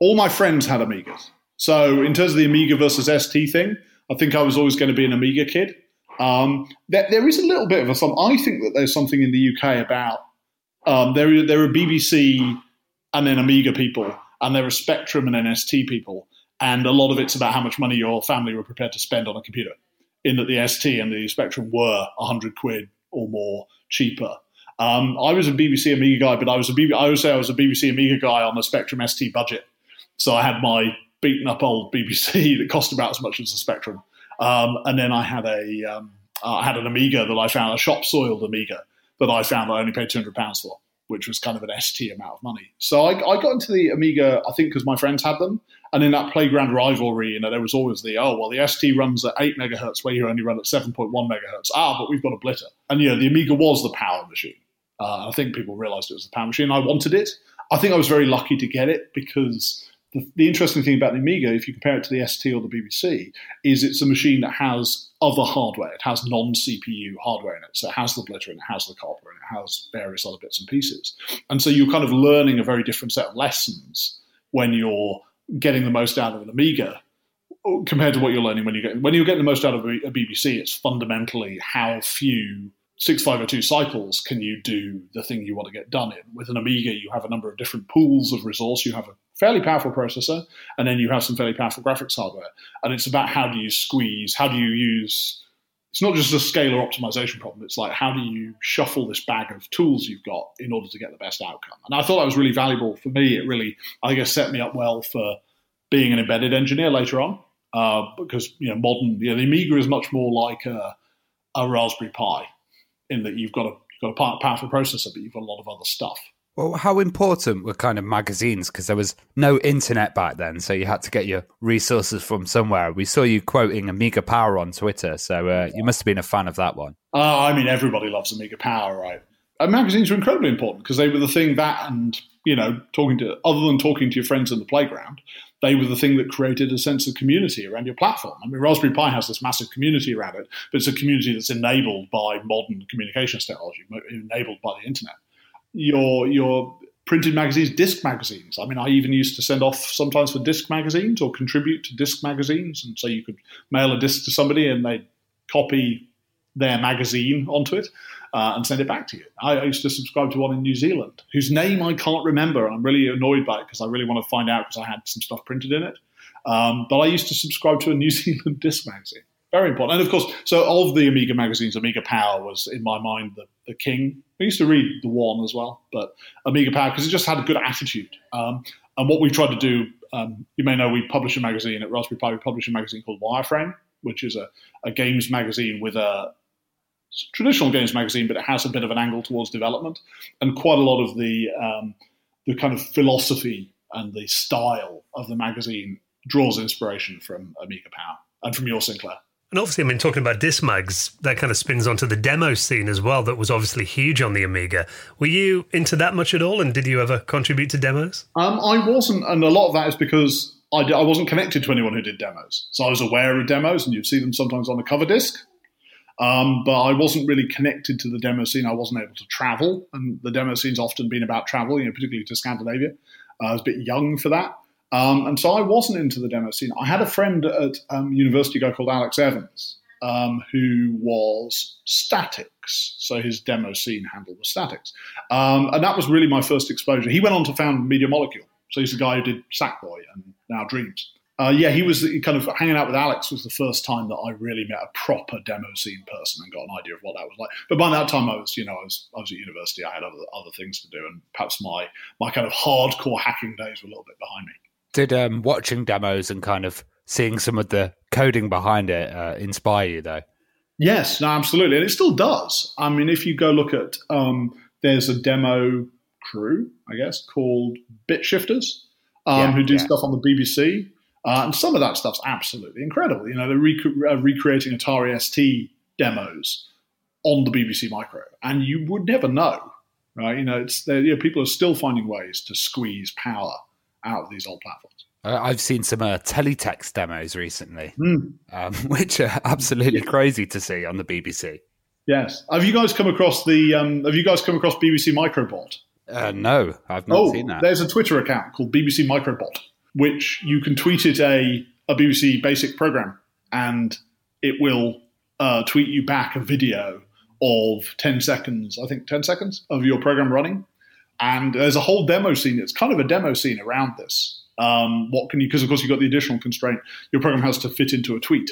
All my friends had Amigas. So, in terms of the Amiga versus ST thing, I think I was always going to be an Amiga kid. Um, there, there is a little bit of a some. I think that there's something in the UK about um, there, there are BBC and then Amiga people, and there are Spectrum and NST people, and a lot of it's about how much money your family were prepared to spend on a computer. In that the ST and the Spectrum were hundred quid or more cheaper. Um, I was a BBC Amiga guy, but I was a BBC, I would say I was a BBC Amiga guy on a Spectrum ST budget. So I had my beaten up old BBC that cost about as much as the Spectrum, um, and then I had a um, I had an Amiga that I found a shop soiled Amiga that I found I only paid two hundred pounds for, which was kind of an ST amount of money. So I, I got into the Amiga, I think, because my friends had them, and in that playground rivalry, you know, there was always the oh well, the ST runs at eight megahertz, where you only run at seven point one megahertz. Ah, but we've got a blitter, and you know, the Amiga was the power machine. Uh, I think people realised it was a power machine. I wanted it. I think I was very lucky to get it because the, the, interesting thing about the Amiga, if you compare it to the ST or the BBC, is it's a machine that has other hardware. It has non CPU hardware in it. So it has the blitter and it has the copper and it has various other bits and pieces. And so you're kind of learning a very different set of lessons when you're getting the most out of an Amiga compared to what you're learning when you get when you're getting the most out of a BBC. It's fundamentally how few 6502 cycles can you do the thing you want to get done in. With an Amiga, you have a number of different pools of resource. You have a fairly powerful processor, and then you have some fairly powerful graphics hardware. And it's about how do you squeeze, how do you use. It's not just a scalar optimization problem. It's like how do you shuffle this bag of tools you've got in order to get the best outcome. And I thought that was really valuable for me. It really, I guess, set me up well for being an embedded engineer later on. Uh, because you know, modern, you know, the Amiga is much more like a, a Raspberry Pi in that you've got a you've got a powerful processor, but you've got a lot of other stuff. Well, how important were kind of magazines? Because there was no internet back then, so you had to get your resources from somewhere. We saw you quoting Amiga Power on Twitter, so uh, you must have been a fan of that one. Uh, I mean, everybody loves Amiga Power, right? And magazines were incredibly important because they were the thing that, and you know, talking to other than talking to your friends in the playground, they were the thing that created a sense of community around your platform. I mean, Raspberry Pi has this massive community around it, but it's a community that's enabled by modern communications technology, enabled by the internet your your printed magazines, disc magazines. I mean, I even used to send off sometimes for disc magazines or contribute to disc magazines, and so you could mail a disc to somebody and they'd copy their magazine onto it uh, and send it back to you. I, used to subscribe to one in New Zealand whose name I can't remember, I'm really annoyed by it because I really want to find out because I had some stuff printed in it. Um, but I used to subscribe to a New Zealand disc magazine. Very important. And of course, so of the Amiga magazines, Amiga Power was, in my mind, the, the king. I used to read the one as well, but Amiga Power, because it just had a good attitude. Um, and what we tried to do, um, you may know we publish a magazine at Raspberry Pi, we publish a magazine called Wireframe, which is a, a games magazine with a traditional games magazine, but it has a bit of an angle towards development. And quite a lot of the, um, the kind of philosophy and the style of the magazine draws inspiration from Amiga Power and from Your Sinclair. And obviously, I mean, talking about Dismags, that kind of spins onto the demo scene as well, that was obviously huge on the Amiga. Were you into that much at all? And did you ever contribute to demos? Um, I wasn't. And a lot of that is because I, I wasn't connected to anyone who did demos. So I was aware of demos, and you'd see them sometimes on the cover disc. Um, but I wasn't really connected to the demo scene. I wasn't able to travel, and the demo scene's often been about travel, you know, particularly to Scandinavia. Uh, I was a bit young for that. Um, and so I wasn't into the demo scene. I had a friend at um, university, guy called Alex Evans, um, who was Statix. So his demo scene handled the Statix. Um, and that was really my first exposure. He went on to found Media Molecule. So he's the guy who did Sackboy and now Dreams. Uh, yeah, he was kind of hanging out with Alex was the first time that I really met a proper demo scene person and got an idea of what that was like. But by that time, I was, you know, I was, I was at university. I had other, other things to do, and perhaps my my kind of hardcore hacking days were a little bit behind me. Did um, watching demos and kind of seeing some of the coding behind it uh, inspire you, though? Yes, no, absolutely, and it still does. I mean, if you go look at, um, there's a demo crew, I guess, called BitShifters, um, yeah, who do yeah. stuff on the BBC, uh, and some of that stuff's absolutely incredible. You know, they're rec- uh, recreating Atari ST demos on the BBC Micro, and you would never know, right? You know, it's you know, people are still finding ways to squeeze power out of these old platforms. I've seen some uh, teletext demos recently, mm. um, which are absolutely crazy to see on the BBC. Yes. Have you guys come across the? Um, have you guys come across BBC Microbot? Uh, no, I've not oh, seen that. There's a Twitter account called BBC Microbot, which you can tweet it a a BBC Basic program, and it will uh, tweet you back a video of ten seconds. I think ten seconds of your program running, and there's a whole demo scene. It's kind of a demo scene around this. Um, what can you? Because of course you've got the additional constraint. Your program has to fit into a tweet.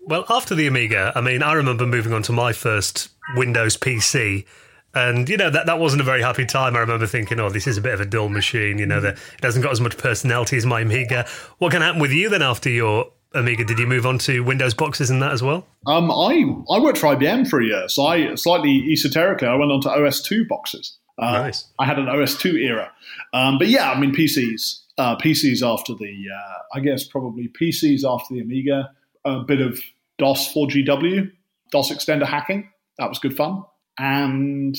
Well, after the Amiga, I mean, I remember moving on to my first Windows PC. And you know that that wasn't a very happy time. I remember thinking, "Oh, this is a bit of a dull machine." You know that it hasn't got as much personality as my Amiga. What can happen with you then after your Amiga? Did you move on to Windows boxes and that as well? Um, I I worked for IBM for a year, so I slightly esoterically I went on to OS two boxes. Uh, nice. I had an OS2 era. Um, but yeah, I mean, PCs. Uh, PCs after the, uh, I guess probably PCs after the Amiga, a bit of DOS 4GW, DOS extender hacking. That was good fun. And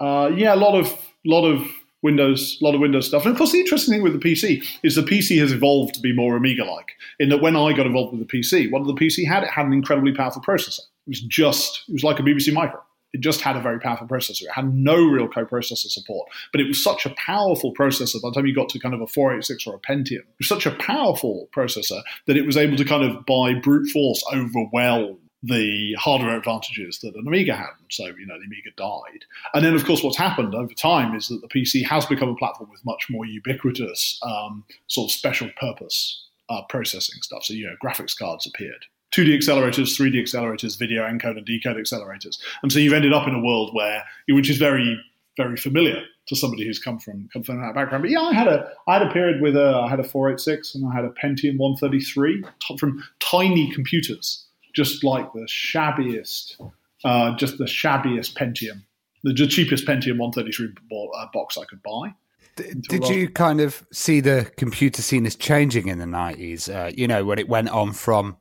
uh, yeah, a lot of, lot of Windows, a lot of Windows stuff. And of course, the interesting thing with the PC is the PC has evolved to be more Amiga-like. In that, when I got involved with the PC, what the PC had? It had an incredibly powerful processor. It was just, it was like a BBC Micro. It just had a very powerful processor. It had no real co-processor support, but it was such a powerful processor by the time you got to kind of a 486 or a Pentium. It was such a powerful processor that it was able to kind of, by brute force, overwhelm the hardware advantages that an Amiga had. So, you know, the Amiga died. And then, of course, what's happened over time is that the PC has become a platform with much more ubiquitous, um, sort of special purpose uh, processing stuff. So, you know, graphics cards appeared. 2D accelerators, 3D accelerators, video encode and decode accelerators. And so you've ended up in a world where, which is very, very familiar to somebody who's come from come from that background. But yeah, I had a I had a period with a I had a 486 and I had a Pentium 133 from tiny computers, just like the shabbiest, uh, just the shabbiest Pentium the cheapest Pentium 133 uh, box I could buy. Did you kind of see the computer scene as changing in the 90s? Uh, you know, when it went on from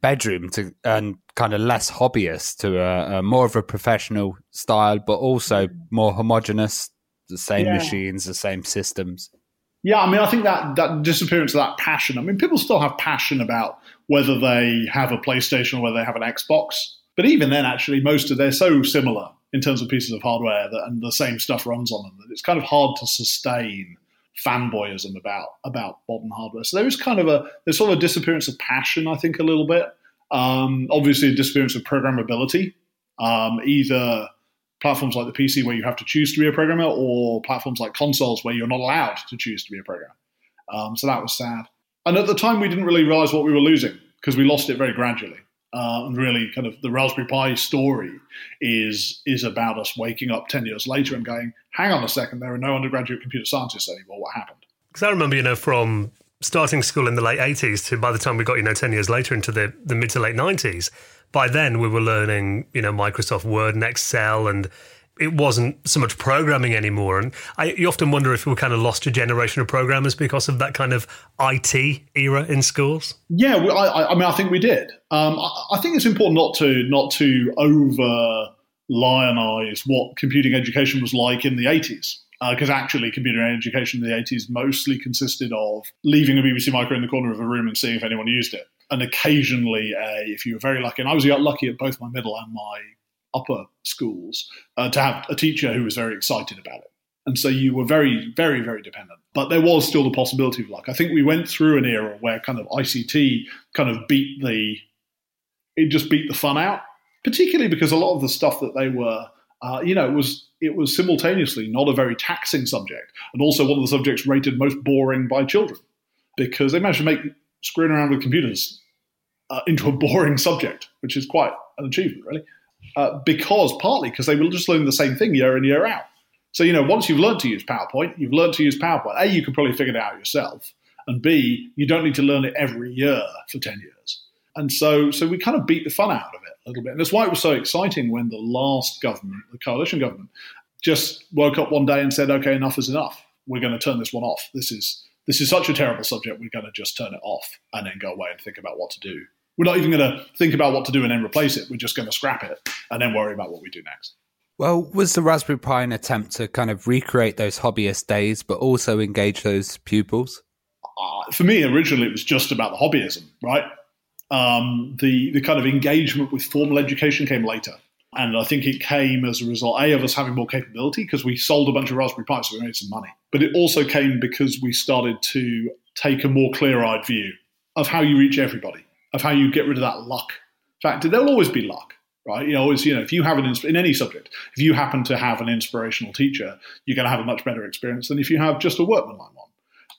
bedroom to and kind of less hobbyist to a, a more of a professional style, but also more homogenous, the same yeah. machines, the same systems. Yeah, I mean, I think that that disappearance of that passion. I mean, people still have passion about whether they have a PlayStation or whether they have an Xbox. But even then, actually, most of they're so similar in terms of pieces of hardware that, and the same stuff runs on them that it's kind of hard to sustain fanboyism about about modern hardware. So there is kind of a there's sort of a disappearance of passion, I think, a little bit. Um, obviously, a disappearance of programmability. Um, either platforms like the PC where you have to choose to be a programmer, or platforms like consoles where you're not allowed to choose to be a programmer. Um, so that was sad. And at the time, we didn't really realize what we were losing because we lost it very gradually. Uh, and really, kind of the Raspberry Pi story is is about us waking up ten years later and going, "Hang on a second, there are no undergraduate computer scientists anymore. What happened?" Because I remember, you know, from starting school in the late eighties to by the time we got, you know, ten years later into the the mid to late nineties, by then we were learning, you know, Microsoft Word and Excel and it wasn't so much programming anymore. And I, you often wonder if we were kind of lost a generation of programmers because of that kind of IT era in schools. Yeah, I, I mean, I think we did. Um, I, I, think it's important not to not to over lionize what computing education was like in the 80s. Because uh, actually, computer education in the 80s mostly consisted of leaving a BBC Micro in the corner of a room and seeing if anyone used it. And occasionally, a, if you were very lucky, and I was lucky at both my middle and my upper schools uh, to have a teacher who was very excited about it. And so you were very, very, very dependent. But there was still the possibility of luck. I think we went through an era where kind of ICT kind of beat the, it just beat the fun out, particularly because a lot of the stuff that they were, uh, you know, it was it was simultaneously not a very taxing subject, and also one of the subjects rated most boring by children because they managed to make screwing around with computers uh, into a boring subject, which is quite an achievement, really uh, because partly because they will just learn the same thing year in year out. So you know, once you've learned to use PowerPoint, you've learned to use PowerPoint. A, you can probably figure it out yourself, and B, you don't need to learn it every year for ten years. And so, so we kind of beat the fun out of it a little bit, and that's why it was so exciting when the last government, the coalition government, just woke up one day and said, "Okay, enough is enough. We're going to turn this one off. This is this is such a terrible subject. We're going to just turn it off and then go away and think about what to do we're not even going to think about what to do and then replace it. We're just going to scrap it and then worry about what we do next. Well, was the Raspberry Pi an attempt to kind of recreate those hobbyist days, but also engage those pupils? Uh, for me, originally it was just about the hobbyism, right? Um, the the kind of engagement with formal education came later, and I think it came as a result a of us having more capability because we sold a bunch of Raspberry Pis, so we made some money. But it also came because we started to take a more clear-eyed view of how you reach everybody of how you get rid of that luck factor. There'll always be luck, right? You know, always, you know, if you have an in any subject, if you happen to have an inspirational teacher, you're going to have a much better experience than if you have just a workmanlike one.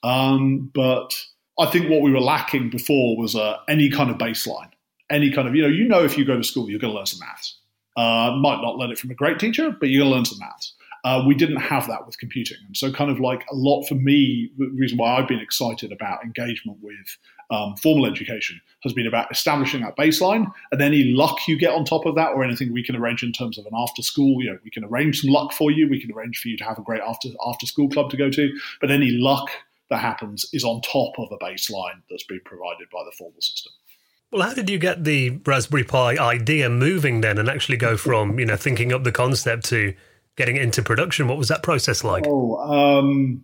Um, but I think what we were lacking before was uh, any kind of baseline, any kind of, you know, you know, if you go to school, you're going to learn some maths. Uh, might not learn it from a great teacher, but you're going to learn some maths. Uh, we didn't have that with computing. And so, kind of like a lot for me, the reason why I've been excited about engagement with um, formal education has been about establishing that baseline and any luck you get on top of that or anything we can arrange in terms of an after school you know we can arrange some luck for you we can arrange for you to have a great after after school club to go to but any luck that happens is on top of a baseline that's been provided by the formal system well, how did you get the Raspberry Pi idea moving then and actually go from, you know, thinking up the concept to getting it into production? What was that process like? Oh, um,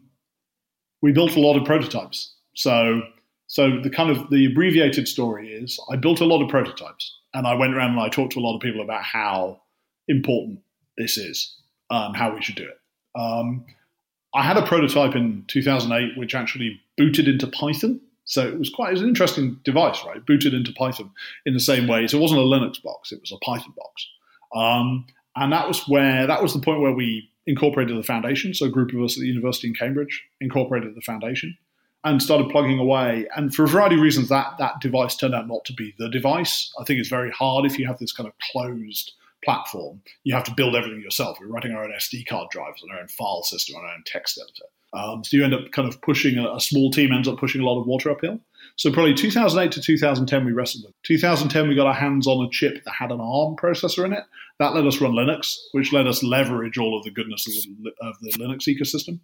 we built a lot of prototypes. So so the kind of the abbreviated story is I built a lot of prototypes and I went around and I talked to a lot of people about how important this is, um, how we should do it. Um, I had a prototype in 2008 which actually booted into Python. So it was quite it was an interesting device, right? Booted into Python in the same way. So it wasn't a Linux box; it was a Python box. Um, and that was where that was the point where we incorporated the foundation. So a group of us at the University in Cambridge incorporated the foundation and started plugging away. And for a variety of reasons, that that device turned out not to be the device. I think it's very hard if you have this kind of closed platform. You have to build everything yourself. We're writing our own SD card drives and our own file system and our own text editor. Um, so you end up kind of pushing a, a, small team ends up pushing a lot of water uphill. So probably 2008 to 2010 we wrestled with. 2010 we got our hands on a chip that had an ARM processor in it, That let us run Linux, which let us leverage all of the goodness of the, Linux ecosystem.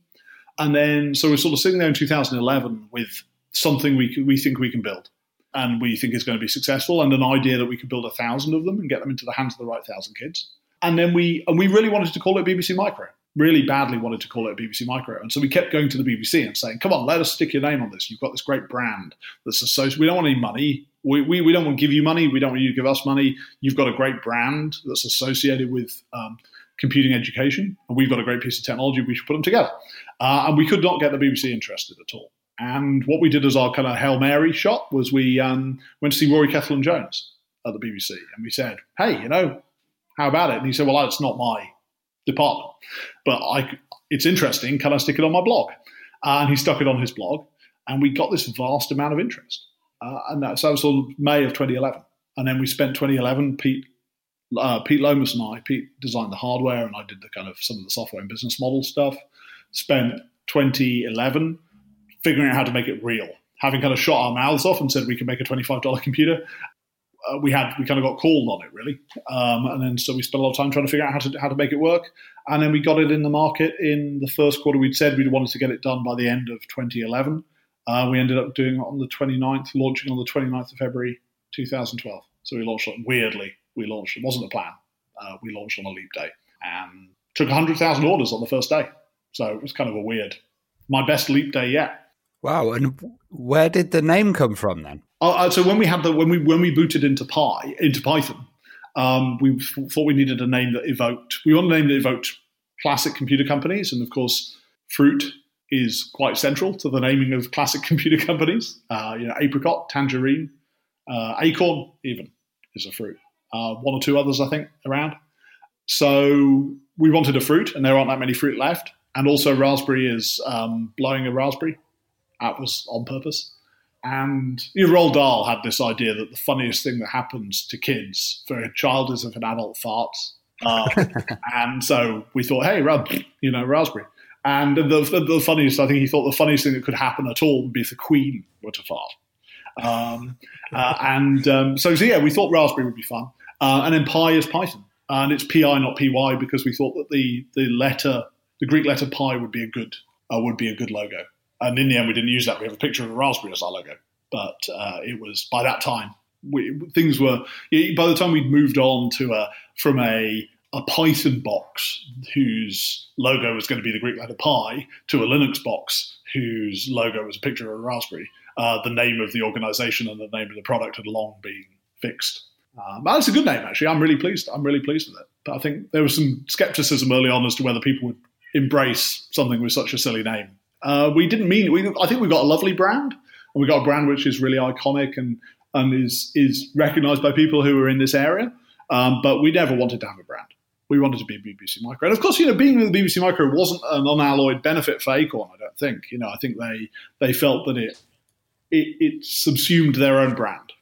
And then, so we're sort of sitting there in 2011 with something we, we think we can build and we think is going to be successful, and an idea that we could build a thousand of them and get them into the hands of the right thousand kids. And then we and we really wanted to call it BBC Micro. Really badly wanted to call it BBC Micro, and so we kept going to the BBC and saying, "Come on, let us stick your name on this. You've got this great brand that's associated. We don't want any money. We, we, we don't want to give you money. We don't want you to give us money. You've got a great brand that's associated with um, computing education, and we've got a great piece of technology. We should put them together." Uh, and we could not get the BBC interested at all. And what we did as our kind of Hail Mary shot was we um, went to see Rory Cellan Jones at the BBC and we said, hey, you know, how about it? And he said, well, that's not my department, but I, it's interesting. Can I stick it on my blog? And he stuck it on his blog and we got this vast amount of interest. Uh, and that, so that was of May of 2011. And then we spent 2011, Pete, uh, Pete Lomas and I, Pete designed the hardware and I did the kind of some of the software and business model stuff. Spent 2011 figuring out how to make it real. Having kind of shot our mouths off and said we can make a $25 computer, uh, we had we kind of got called on it really, um, and then so we spent a lot of time trying to figure out how to how to make it work, and then we got it in the market in the first quarter. We'd said we wanted to get it done by the end of 2011. Uh, we ended up doing it on the 29th, launching on the 29th of February 2012. So we launched it weirdly. We launched. It wasn't a plan. Uh, we launched on a leap day and took 100,000 orders on the first day. So it was kind of a weird, my best leap day yet. Wow! And where did the name come from then? Uh, uh, so when we had the when we when we booted into Pi into Python, um, we thought we needed a name that evoked. We wanted a name that evoked classic computer companies, and of course, fruit is quite central to the naming of classic computer companies. Uh, you know, apricot, tangerine, uh, acorn, even is a fruit. Uh, one or two others, I think, around. So we wanted a fruit, and there aren't that many fruit left. And also, raspberry is um, blowing a raspberry that was on purpose. And you know, Roald Dahl had this idea that the funniest thing that happens to kids for a child is if an adult farts. Uh, and so we thought, hey, rub, you know, raspberry. And the, the, the, funniest, I think he thought the funniest thing that could happen at all would be if the Queen were to fart. Um, uh, and um, so, so, yeah, we thought raspberry would be fun. Uh, and then pi is Python. And it's pi, not py, because we thought that the, the letter, the Greek letter pi would be a good, uh, would be a good logo. And in the end, we didn't use that. We have a picture of a raspberry as our logo. But uh, it was by that time, we, things were, by the time we'd moved on to a, from a, a Python box whose logo was going to be the Greek letter pi to a Linux box whose logo was a picture of a raspberry, uh, the name of the organization and the name of the product had long been fixed. Um, that's a good name, actually. I'm really pleased. I'm really pleased with it. But I think there was some skepticism early on as to whether people would embrace something with such a silly name. Uh, we didn't mean. We, I think we've got a lovely brand, and we've got a brand which is really iconic and and is is recognised by people who are in this area. Um, but we never wanted to have a brand. We wanted to be BBC Micro, and of course, you know, being with the BBC Micro wasn't an unalloyed benefit for Acorn. I don't think. You know, I think they they felt that it it, it subsumed their own brand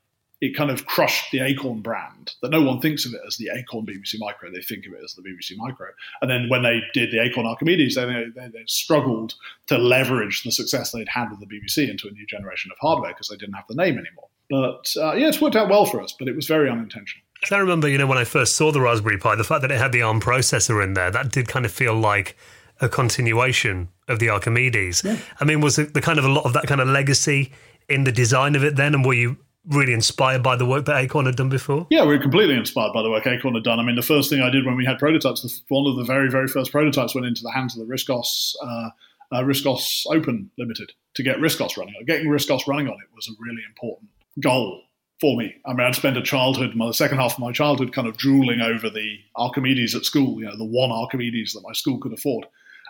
it kind of crushed the Acorn brand. That no one thinks of it as the Acorn BBC Micro; they think of it as the BBC Micro. And then when they did the Acorn Archimedes, they, they, they struggled to leverage the success they'd had with the BBC into a new generation of hardware because they didn't have the name anymore. But uh, yeah, it's worked out well for us, but it was very unintentional. I remember, you know, when I first saw the Raspberry Pi, the fact that it had the ARM processor in there, that did kind of feel like a continuation of the Archimedes. Yeah. I mean, was the kind of a lot of that kind of legacy in the design of it then? And were you really inspired by the work that Acorn had done before? Yeah, we were completely inspired by the work Acorn had done. I mean, the first thing I did when we had prototypes, one of the very, very first prototypes went into the hands of the RISC OS, uh, uh, RISC OS Open Limited to get RISC OS running. Getting RISC OS running on it was a really important goal for me. I mean, I'd spent a childhood, my second half of my childhood, kind of drooling over the Archimedes at school, you know, the one Archimedes that my school could afford.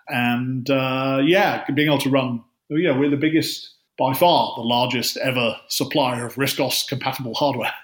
And uh, yeah, being able to run, yeah, we're the biggest by far the largest ever supplier of RISC OS compatible hardware.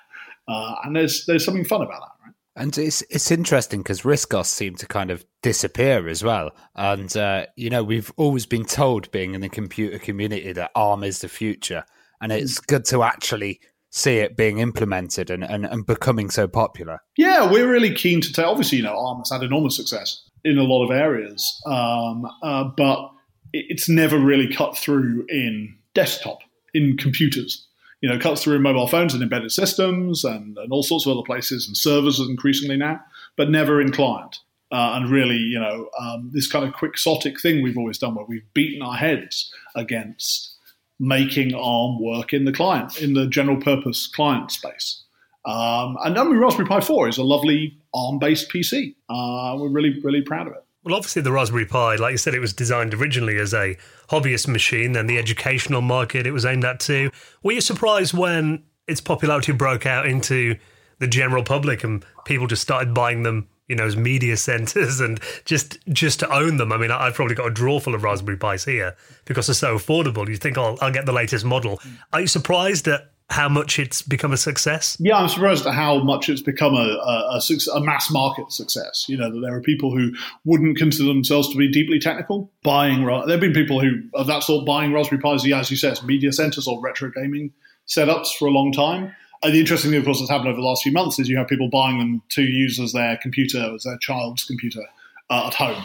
Uh, and there's there's something fun about that, right? And it's it's interesting because RISC OS seem to kind of disappear as well. And uh, you know, we've always been told, being in the computer community, that ARM is the future, and it's good to actually see it being implemented and, and, and becoming so popular. Yeah, we're really keen to tell. Obviously, you know, ARM has had enormous success in a lot of areas, um, uh, but it's never really cut through in desktop in computers. You know, cuts through in mobile phones and embedded systems and, and all sorts of other places and servers increasingly now. but never in client. Uh, and really, you know, um, this kind of quixotic thing we've always done where we've beaten our heads against making ARM work in the client, in the general purpose client space. Um, and I mean, Raspberry Pi 4 is a lovely ARM based PC. Uh, we're really, really proud of it. Well, obviously, the Raspberry Pi, like you said, it was designed originally as a hobbyist machine, and the educational market it was aimed at too. Were you surprised when its popularity broke out into the general public and people just started buying them you know, as media centers and just just to own them. I mean, I've probably got a drawer full of Raspberry Pis here because they're so affordable. You think, oh, I'll get the latest model. Are you surprised at how much it's become a success? Yeah, I'm surprised at how much it's become a, a, a, a, mass market success. You know, that there are people who wouldn't consider themselves to be deeply technical buying. There have been people who of that sort buying Raspberry Pis, as you said, media centers or retro gaming setups for a long time. And the interesting thing, of course, that's happened over the last few months is you have people buying them to use as their computer, as their child's computer uh, at home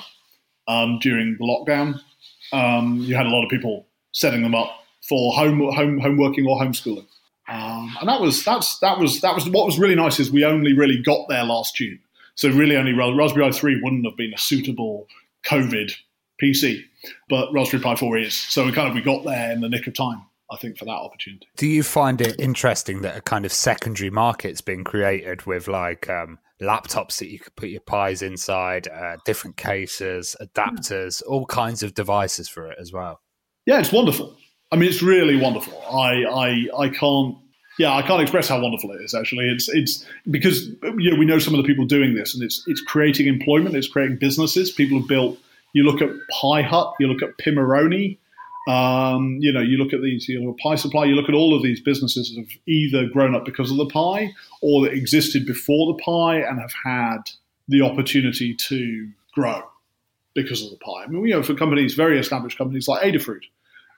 um, during the lockdown. Um, you had a lot of people setting them up for home, home, home working or homeschooling. Um, and that was that's that was that was what was really nice is we only really got there last June. So really only Raspberry Pi 3 wouldn't have been a suitable COVID PC, but Raspberry Pi 4 is. So we kind of we got there in the nick of time. I think, for that opportunity. Do you find it interesting that a kind of secondary market's been created with like um, laptops that you could put your pies inside, uh, different cases, adapters, all kinds of devices for it as well? Yeah, it's wonderful. I mean, it's really wonderful. I, I, I can't. Yeah, I can't express how wonderful it is. Actually, it's it's because you know we know some of the people doing this, and it's it's creating employment, it's creating businesses. People have built. You look at Pi Hut, you look at Pimoroni, um, you know, you look at these, you know, Pi Supply, you look at all of these businesses that have either grown up because of the Pi or that existed before the Pi and have had the opportunity to grow because of the Pi. I mean, you know, for companies, very established companies like Adafruit,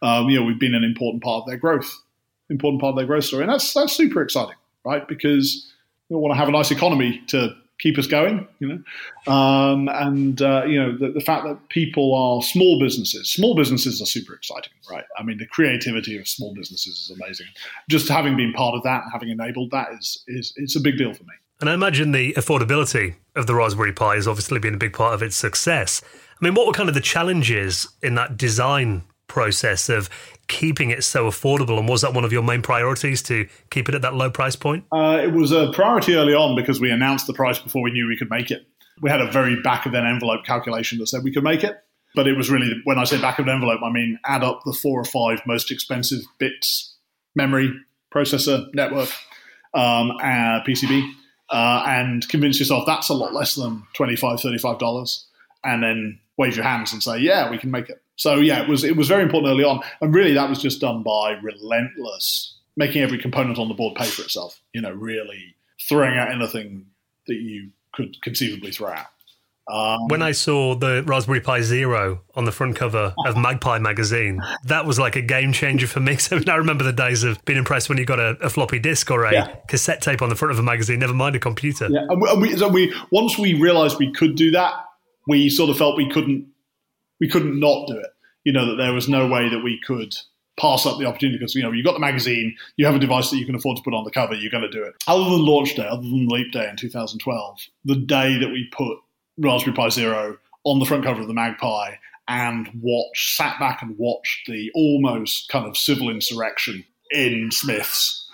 um, you know, we've been an important part of their growth, important part of their growth story. And that's, that's super exciting, right? Because we want to have a nice economy to keep us going, you know. Um, and uh, you know the, the, fact that people are small businesses. Small businesses are super exciting, right? I mean, the creativity of small businesses is amazing. Just having been part of that having enabled that is is it's a big deal for me. And I imagine the affordability of the Raspberry Pi has obviously been a big part of its success. I mean, what were kind of the challenges in that design process of keeping it so affordable? And was that one of your main priorities to keep it at that low price point? Uh, it was a priority early on because we announced the price before we knew we could make it. We had a very back of an envelope calculation that said we could make it. But it was really, when I say back of an envelope, I mean add up the four or five most expensive bits, memory, processor, network, um, PCB, uh, and convince yourself that's a lot less than $25, $35. And then wave your hands and say, yeah, we can make it. So yeah, it was it was very important early on, and really that was just done by relentless making every component on the board pay for itself. You know, really throwing out anything that you could conceivably throw out. Um, when I saw the Raspberry Pi Zero on the front cover of MagPi magazine, that was like a game changer for me. So I remember the days of being impressed when you got a, a floppy disk or a yeah. cassette tape on the front of a magazine, never mind a computer. Yeah, and we, and we, so we once we realised we could do that, we sort of felt we couldn't we couldn't not do it. You know that there was no way that we could pass up the opportunity because you know you've got the magazine, you have a device that you can afford to put on the cover, you're going to do it. Other than launch day, other than Leap Day in 2012, the day that we put Raspberry Pi Zero on the front cover of the MagPi and watch, sat back and watched the almost kind of civil insurrection in Smiths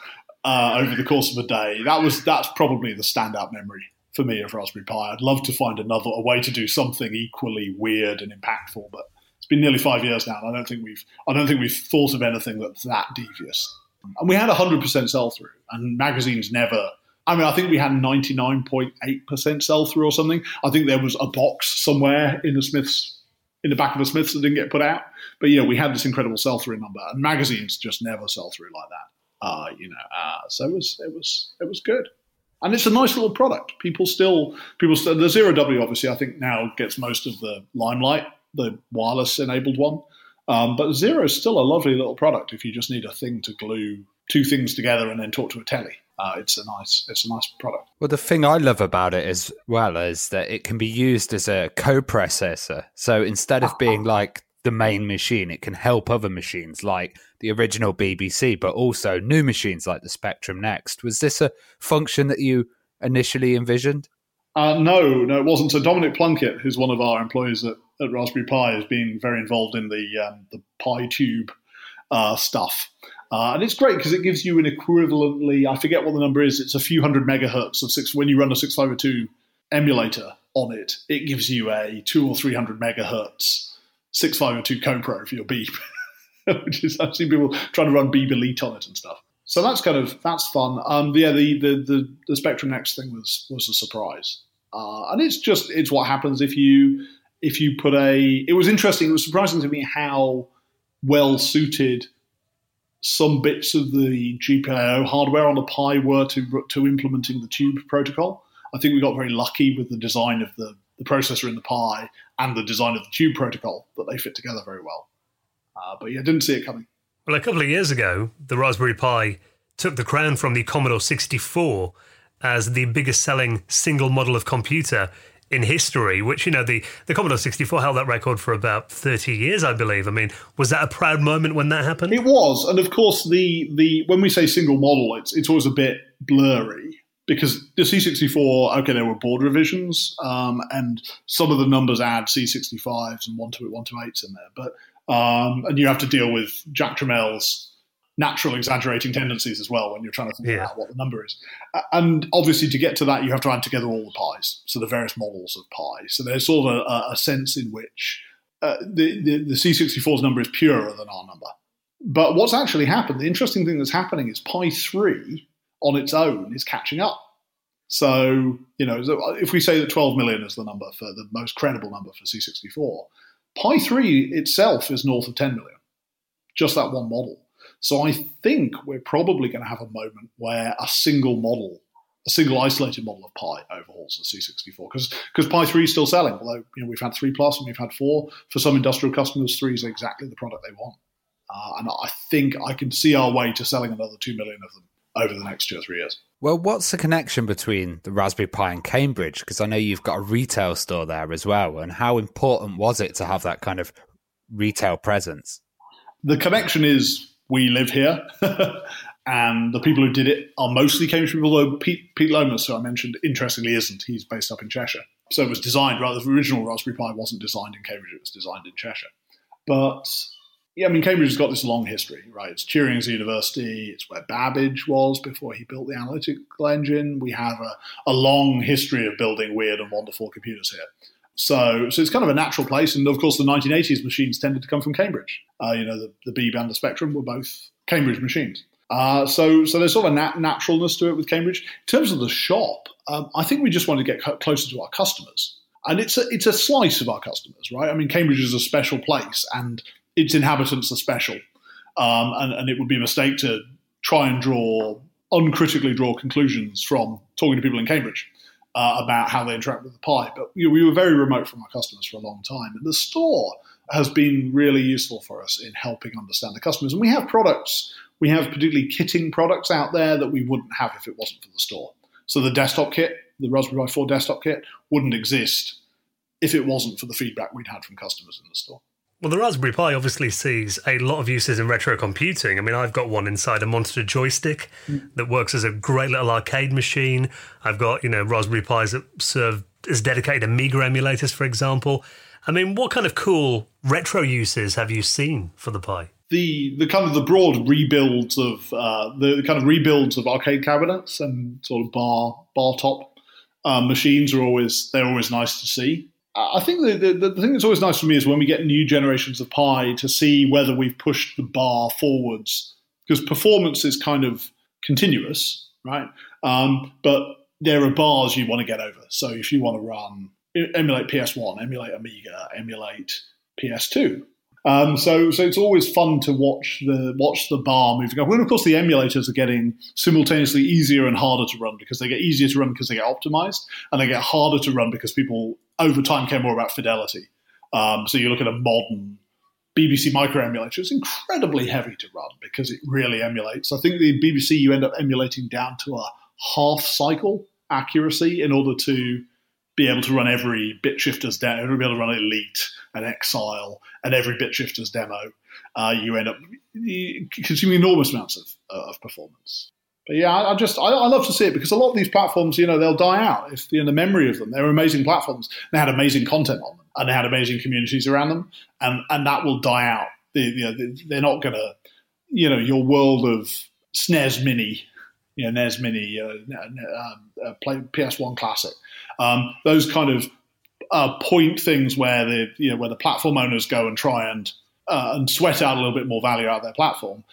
uh, over the course of a day. That was that's probably the standout memory for me of Raspberry Pi. I'd love to find another a way to do something equally weird and impactful, but it's been nearly five years now, and I don't think we've I don't think we've thought of anything that's that devious. And we had hundred percent sell through, and magazines never. I mean, I think we had ninety nine point eight percent sell through or something. I think there was a box somewhere in the Smiths in the back of the Smiths that didn't get put out. But yeah, we had this incredible sell through number, and magazines just never sell through like that. Uh, you know, uh, so it was it was it was good and it's a nice little product. People still, people still, the Zero W obviously I think now gets most of the limelight, the wireless enabled one. Um, but Zero is still a lovely little product if you just need a thing to glue two things together and then talk to a telly. Uh, it's a nice, it's a nice product. Well, the thing I love about it as well is that it can be used as a co-processor. So instead of being like the main machine. It can help other machines like the original BBC, but also new machines like the Spectrum Next. Was this a function that you initially envisioned? Uh, no, no, it wasn't. So Dominic Plunkett, who's one of our employees at, at Raspberry Pi, has been very involved in the um, the PiTube uh, stuff. Uh, and it's great because it gives you an equivalently, I forget what the number is, it's a few hundred megahertz of six. When you run a 6502 emulator on it, it gives you a two or three hundred megahertz 6502 CoPro for your Beeb, which is I've seen people trying to run Beep Elite on it and stuff. So that's kind of that's fun. Um, yeah, the, the the the Spectrum Next thing was was a surprise, uh, and it's just it's what happens if you if you put a. It was interesting. It was surprising to me how well suited some bits of the GPIO hardware on the Pi were to to implementing the Tube protocol. I think we got very lucky with the design of the, the processor in the Pi and the design of the Tube protocol that they fit together very well. Uh, but yeah, didn't see it coming. Well, a couple of years ago, the Raspberry Pi took the crown from the Commodore 64 as the biggest selling single model of computer in history, which, you know, the, the Commodore 64 held that record for about 30 years, I believe. I mean, was that a proud moment when that happened? It was. And of course, the, the when we say single model, it's, it's always a bit blurry because the C64, okay, there were board revisions, um, and some of the numbers add C65s and 128s in there. But um, and you have to deal with Jack Tramiel's natural exaggerating tendencies as well when you're trying to figure yeah. out what the number is. And obviously, to get to that, you have to add together all the Pis, so the various models of pi. So there's sort of a, a sense in which uh, the, the, the C64's number is purer than our number. But what's actually happened, the interesting thing that's happening is Pi 3 on its own is catching up. So, you know, if we say that 12 million is the number for the most credible number for C64, Pi 3 itself is north of 10 million, just that one model. So I think we're probably going to have a moment where a single model, a single isolated model of Pi overhauls the C64 because because Pi 3 is still selling. Although you know we've had 3 plus and we've had 4. For some industrial customers, 3 is exactly the product they want. Uh, and I think I can see our way to selling another 2 million of them over the next two or three years. Well, what's the connection between the Raspberry Pi and Cambridge? Because I know you've got a retail store there as well. And how important was it to have that kind of retail presence? The connection is we live here. and the people who did it are mostly Cambridge people, although Pete, Pete Lomas, who I mentioned, interestingly isn't. He's based up in Cheshire. So it was designed, rather, the original Raspberry Pi wasn't designed in Cambridge, it was designed in Cheshire. But yeah, I mean, Cambridge has got this long history, right? It's Turing's University. It's where Babbage was before he built the analytical engine. We have a, a long history of building weird and wonderful computers here. So, so it's kind of a natural place. And of course, the 1980s machines tended to come from Cambridge. Uh, you know, the, the Beeb and the Spectrum were both Cambridge machines. Uh, so, so there's sort of a nat- naturalness to it with Cambridge. In terms of the shop, um, I think we just want to get closer to our customers. And it's a, it's a slice of our customers, right? I mean, Cambridge is a special place and its inhabitants are special. Um, and, and it would be a mistake to try and draw, uncritically draw conclusions from talking to people in Cambridge uh, about how they interact with the Pi. But you know, we were very remote from our customers for a long time. And the store has been really useful for us in helping understand the customers. And we have products, we have particularly kitting products out there that we wouldn't have if it wasn't for the store. So the desktop kit, the Raspberry Pi 4 desktop kit, wouldn't exist if it wasn't for the feedback we'd had from customers in the store. Well, the Raspberry Pi obviously sees a lot of uses in retro computing. I mean, I've got one inside a monster joystick that works as a great little arcade machine. I've got, you know, Raspberry Pis that serve as dedicated Amiga emulators, for example. I mean, what kind of cool retro uses have you seen for the Pi? The, the kind of the broad rebuilds of uh, the kind of rebuilds of arcade cabinets and sort of bar bar top uh, machines are always they're always nice to see. I think the, the, the, thing that's always nice for me is when we get new generations of Pi to see whether we've pushed the bar forwards because performance is kind of continuous, right? Um, but there are bars you want to get over. So if you want to run emulate PS1, emulate Amiga, emulate PS2, um, so, so it's always fun to watch the watch the bar moving up. And of course, the emulators are getting simultaneously easier and harder to run because they get easier to run because they get optimized, and they get harder to run because people over time care more about fidelity. Um, so you look at a modern BBC micro emulator; it's incredibly heavy to run because it really emulates. I think the BBC you end up emulating down to a half cycle accuracy in order to be able to run every bit shifter's demo, be able to run Elite and Exile and every bit shifter's demo, uh, you end up consuming enormous amounts of, uh, of performance. But yeah, I, I just I, I, love to see it because a lot of these platforms, you know, they'll die out if in the memory of them. They're amazing platforms. They had amazing content on them, and they had amazing communities around them, and and that will die out. They, you know, they're not going to, you know, your world of SNES Mini, you know, NES Mini, uh, um, uh, play PS1 Classic, um, those kind of uh, point things where the you know where the platform owners go and try and uh, and sweat out a little bit more value out of their platform,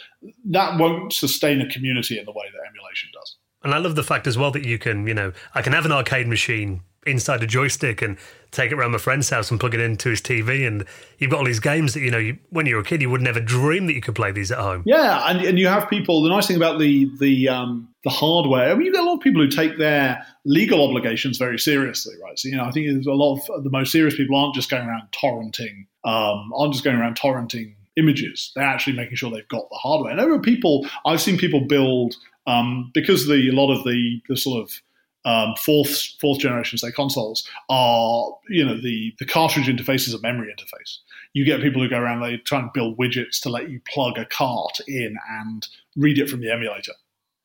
that won't sustain a community in the way that emulation does. And I love the fact as well that you can, you know, I can have an arcade machine inside a joystick and take it around my friend's house and plug it into his TV. And you've got all these games that, you know, you, when you were a kid, you would never dream that you could play these at home. Yeah. And, and you have people, the nice thing about the, the, um, the hardware, I mean, you get a lot of people who take their legal obligations very seriously, right? So, you know, I think there's a lot of the most serious people aren't just going around torrenting, um, aren't just going around torrenting images. They're actually making sure they've got the hardware. And there are people, I've seen people build, um, because the, a lot of the, the sort of, um, fourth fourth generation say consoles are you know the the cartridge interface is a memory interface. You get people who go around they try and build widgets to let you plug a cart in and read it from the emulator.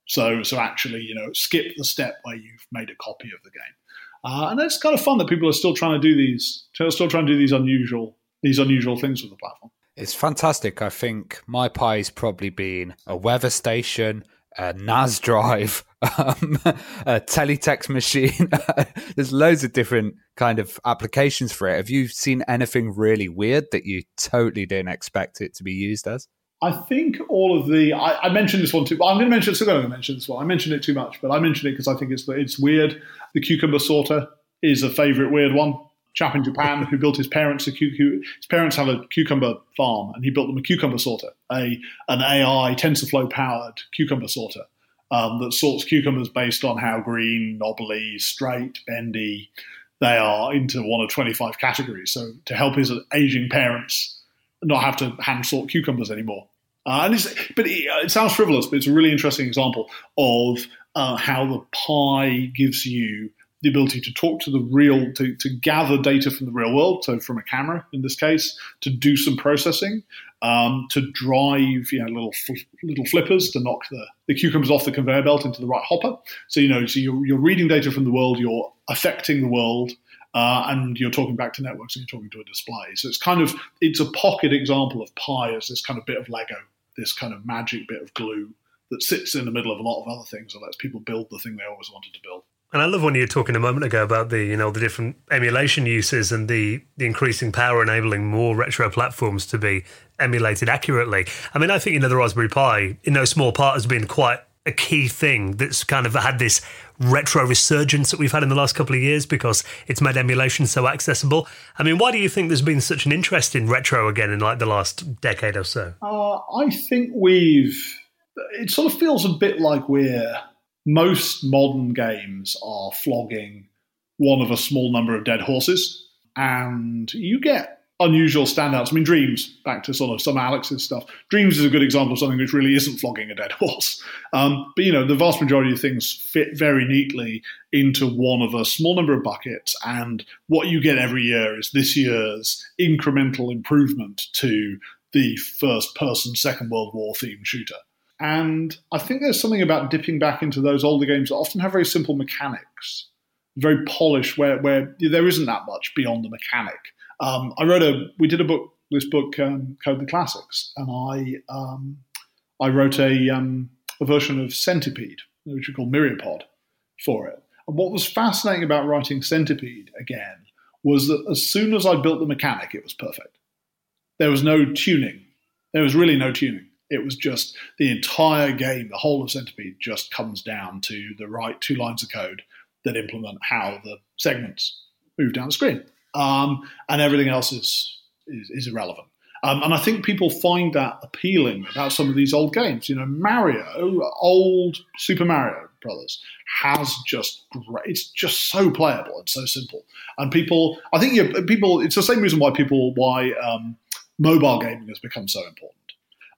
So so actually you know skip the step where you've made a copy of the game. Uh, and it's kind of fun that people are still trying to do these, still trying to do these unusual these unusual things with the platform. It's fantastic. I think my Pi's probably been a weather station, a NAS drive, um, a teletext machine. There's loads of different kind of applications for it. Have you seen anything really weird that you totally didn't expect it to be used as? I think all of the I, I mentioned this one too, I'm going to mention. Still going to mention this one. I mentioned it too much, but I mentioned it because I think it's it's weird. The cucumber sorter is a favorite weird one. Chap in Japan who built his parents a. His parents have a cucumber farm, and he built them a cucumber sorter, a an AI TensorFlow powered cucumber sorter um, that sorts cucumbers based on how green, knobbly, straight, bendy they are into one of 25 categories. So to help his aging parents not have to hand sort cucumbers anymore. Uh, and it's, but it, it, sounds frivolous, but it's a really interesting example of uh, how the Pi gives you the ability to talk to the real, to, to gather data from the real world, so from a camera in this case, to do some processing, um, to drive you know little little flippers to knock the, the cucumbers off the conveyor belt into the right hopper. So you know, so you're, you're reading data from the world, you're affecting the world, uh, and you're talking back to networks and you're talking to a display. So it's kind of it's a pocket example of Pi as this kind of bit of Lego, this kind of magic bit of glue that sits in the middle of a lot of other things and lets people build the thing they always wanted to build. And I love when you were talking a moment ago about the you know the different emulation uses and the the increasing power enabling more retro platforms to be emulated accurately. I mean, I think you know the Raspberry Pi in no small part has been quite a key thing that's kind of had this retro resurgence that we've had in the last couple of years because it's made emulation so accessible. I mean, why do you think there's been such an interest in retro again in like the last decade or so? Uh, I think we've. It sort of feels a bit like we're most modern games are flogging one of a small number of dead horses, and you get unusual standouts. I mean, Dreams, back to sort of some Alex's stuff. Dreams is a good example of something which really isn't flogging a dead horse. Um, but, you know, the vast majority of things fit very neatly into one of a small number of buckets. And what you get every year is this year's incremental improvement to the first person Second World War themed shooter. And I think there's something about dipping back into those older games that often have very simple mechanics, very polished, where, where there isn't that much beyond the mechanic. Um, I wrote a, we did a book, this book, um, Code the Classics, and I, um, I wrote a, um, a version of Centipede, which we call Myriapod, for it. And what was fascinating about writing Centipede again was that as soon as I built the mechanic, it was perfect. There was no tuning. There was really no tuning. It was just the entire game, the whole of Centipede just comes down to the right two lines of code that implement how the segments move down the screen. Um, and everything else is, is, is irrelevant. Um, and I think people find that appealing about some of these old games. You know, Mario, old Super Mario Brothers, has just great. It's just so playable and so simple. And people, I think people. It's the same reason why people why um, mobile gaming has become so important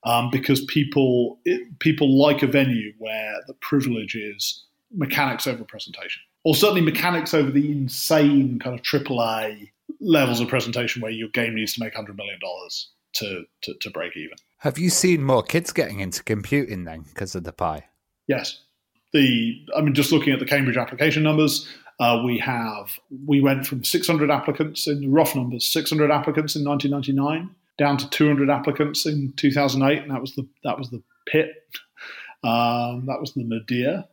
um, because people it, people like a venue where the privilege is mechanics over presentation, or certainly mechanics over the insane kind of AAA levels of presentation where your game needs to make hundred million dollars to, to to break even. Have you seen more kids getting into computing then because of the Pi? Yes, the I mean, just looking at the Cambridge application numbers, uh, we have we went from 600 applicants in rough numbers, 600 applicants in 1999 down to 200 applicants in 2008, and that was the that was the pit, um, that was the nadir,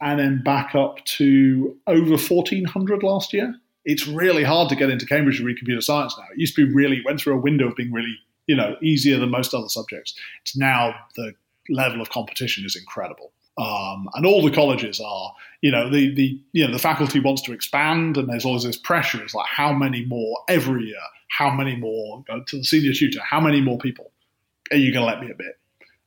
and then back up to over 1400 last year. It's really hard to get into Cambridge to read computer science now. It used to be really went through a window of being really you know easier than most other subjects. It's now the level of competition is incredible. Um, and all the colleges are, you know, the, the you know the faculty wants to expand, and there's always this pressure. It's like how many more every year? How many more? To the senior tutor. How many more people are you going to let me admit?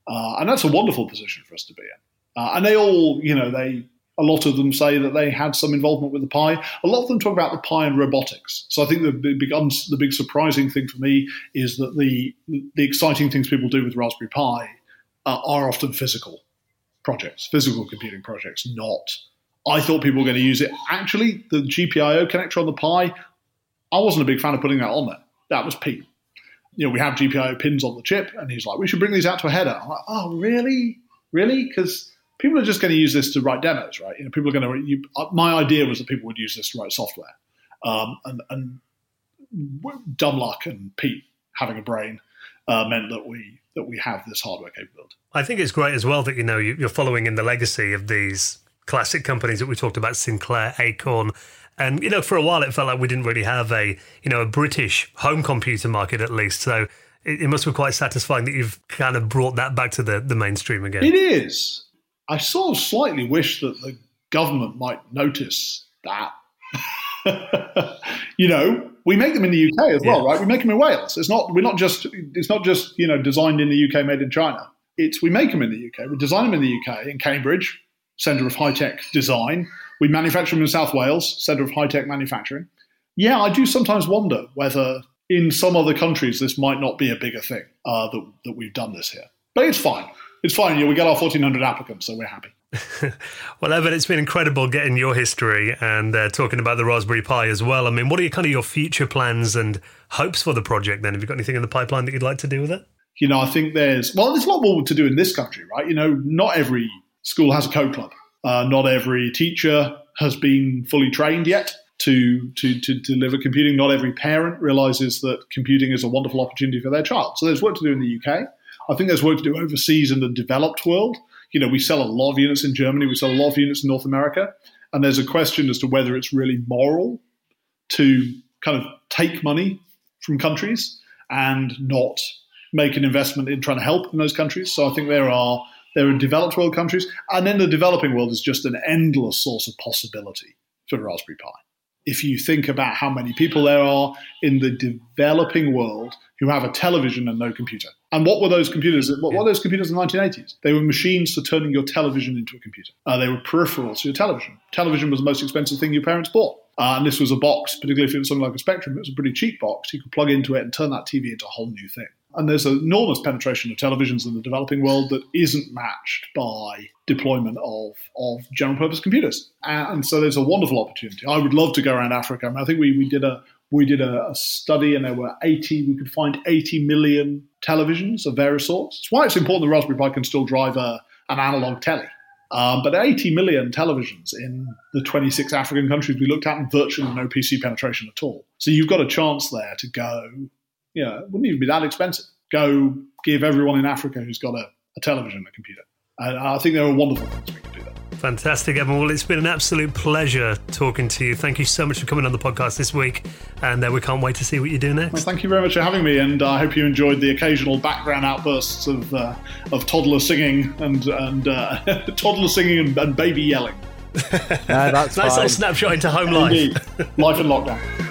Uh, and that's a wonderful position for us to be in. Uh, and they all, you know, they a lot of them say that they had some involvement with the Pi. A lot of them talk about the Pi and robotics. So I think the big, the big surprising thing for me is that the the exciting things people do with Raspberry Pi uh, are often physical projects, physical computing projects, not. I thought people were going to use it. Actually, the GPIO connector on the Pi, I wasn't a big fan of putting that on there. That was Pete. You know, we have GPIO pins on the chip, and he's like, we should bring these out to a header. I'm like, oh, really? Really? Because people are just going to use this to write demos, right? You know, people are going to. Uh, my idea was that people would use this to write software, um, and, and dumb luck and Pete having a brain uh, meant that we that we have this hardware capability. I think it's great as well that you know you're following in the legacy of these classic companies that we talked about, Sinclair, Acorn. And you know, for a while, it felt like we didn't really have a you know a British home computer market at least. So it, it must be quite satisfying that you've kind of brought that back to the, the mainstream again. It is. I sort of slightly wish that the government might notice that. you know, we make them in the UK as well, right? We make them in Wales. It's not we're not just it's not just you know designed in the UK, made in China. It's we make them in the UK. We design them in the UK in Cambridge, Centre of High Tech Design. We manufacture them in South Wales, Centre of High Tech Manufacturing. Yeah, I do sometimes wonder whether in some other countries this might not be a bigger thing uh, that that we've done this here. But it's fine. It's fine. You know, we get our fourteen hundred applicants, so we're happy. well, Eben, it's been incredible getting your history and uh, talking about the Raspberry Pi as well. I mean, what are your, kind of your future plans and hopes for the project then? Have you got anything in the pipeline that you'd like to do with it? You know, I think there's, well, there's a lot more to do in this country, right? You know, not every school has a code club. Uh, not every teacher has been fully trained yet to, to, to deliver computing. Not every parent realizes that computing is a wonderful opportunity for their child. So there's work to do in the UK. I think there's work to do overseas in the developed world you know, we sell a lot of units in Germany, we sell a lot of units in North America, and there's a question as to whether it's really moral to kind of take money from countries and not make an investment in trying to help in those countries. So I think there are there are developed world countries, and then the developing world is just an endless source of possibility for Raspberry Pi if you think about how many people there are in the developing world who have a television and no computer. And what were those computers? What were those computers in the 1980s? They were machines for turning your television into a computer. Uh, they were peripherals to your television. Television was the most expensive thing your parents bought. Uh, and this was a box, particularly if it was something like a Spectrum, it was a pretty cheap box. You could plug into it and turn that TV into a whole new thing. And there's an enormous penetration of televisions in the developing world that isn't matched by deployment of, of general purpose computers. And so there's a wonderful opportunity. I would love to go around Africa. I, mean, I think we, we did a we did a, a, study and there were 80, we could find 80 million televisions of various sorts. It's why it's important the Raspberry Pi can still drive a, an analog telly. Um, but 80 million televisions in the 26 African countries we looked at, and virtually no PC penetration at all. So you've got a chance there to go you know, it wouldn't even be that expensive. Go give everyone in Africa who's got a, a television a computer. And I think there are wonderful things we can do there. Fantastic, Eben. Well, it's been an absolute pleasure talking to you. Thank you so much for coming on the podcast this week, and uh, we can't wait to see what you do next. Well, thank you very much for having me, and uh, I hope you enjoyed the occasional background outbursts of uh, of toddler singing and and uh, toddler singing and, and, baby yelling. that's nice fine. little snapshot into home life. Indeed. life in lockdown.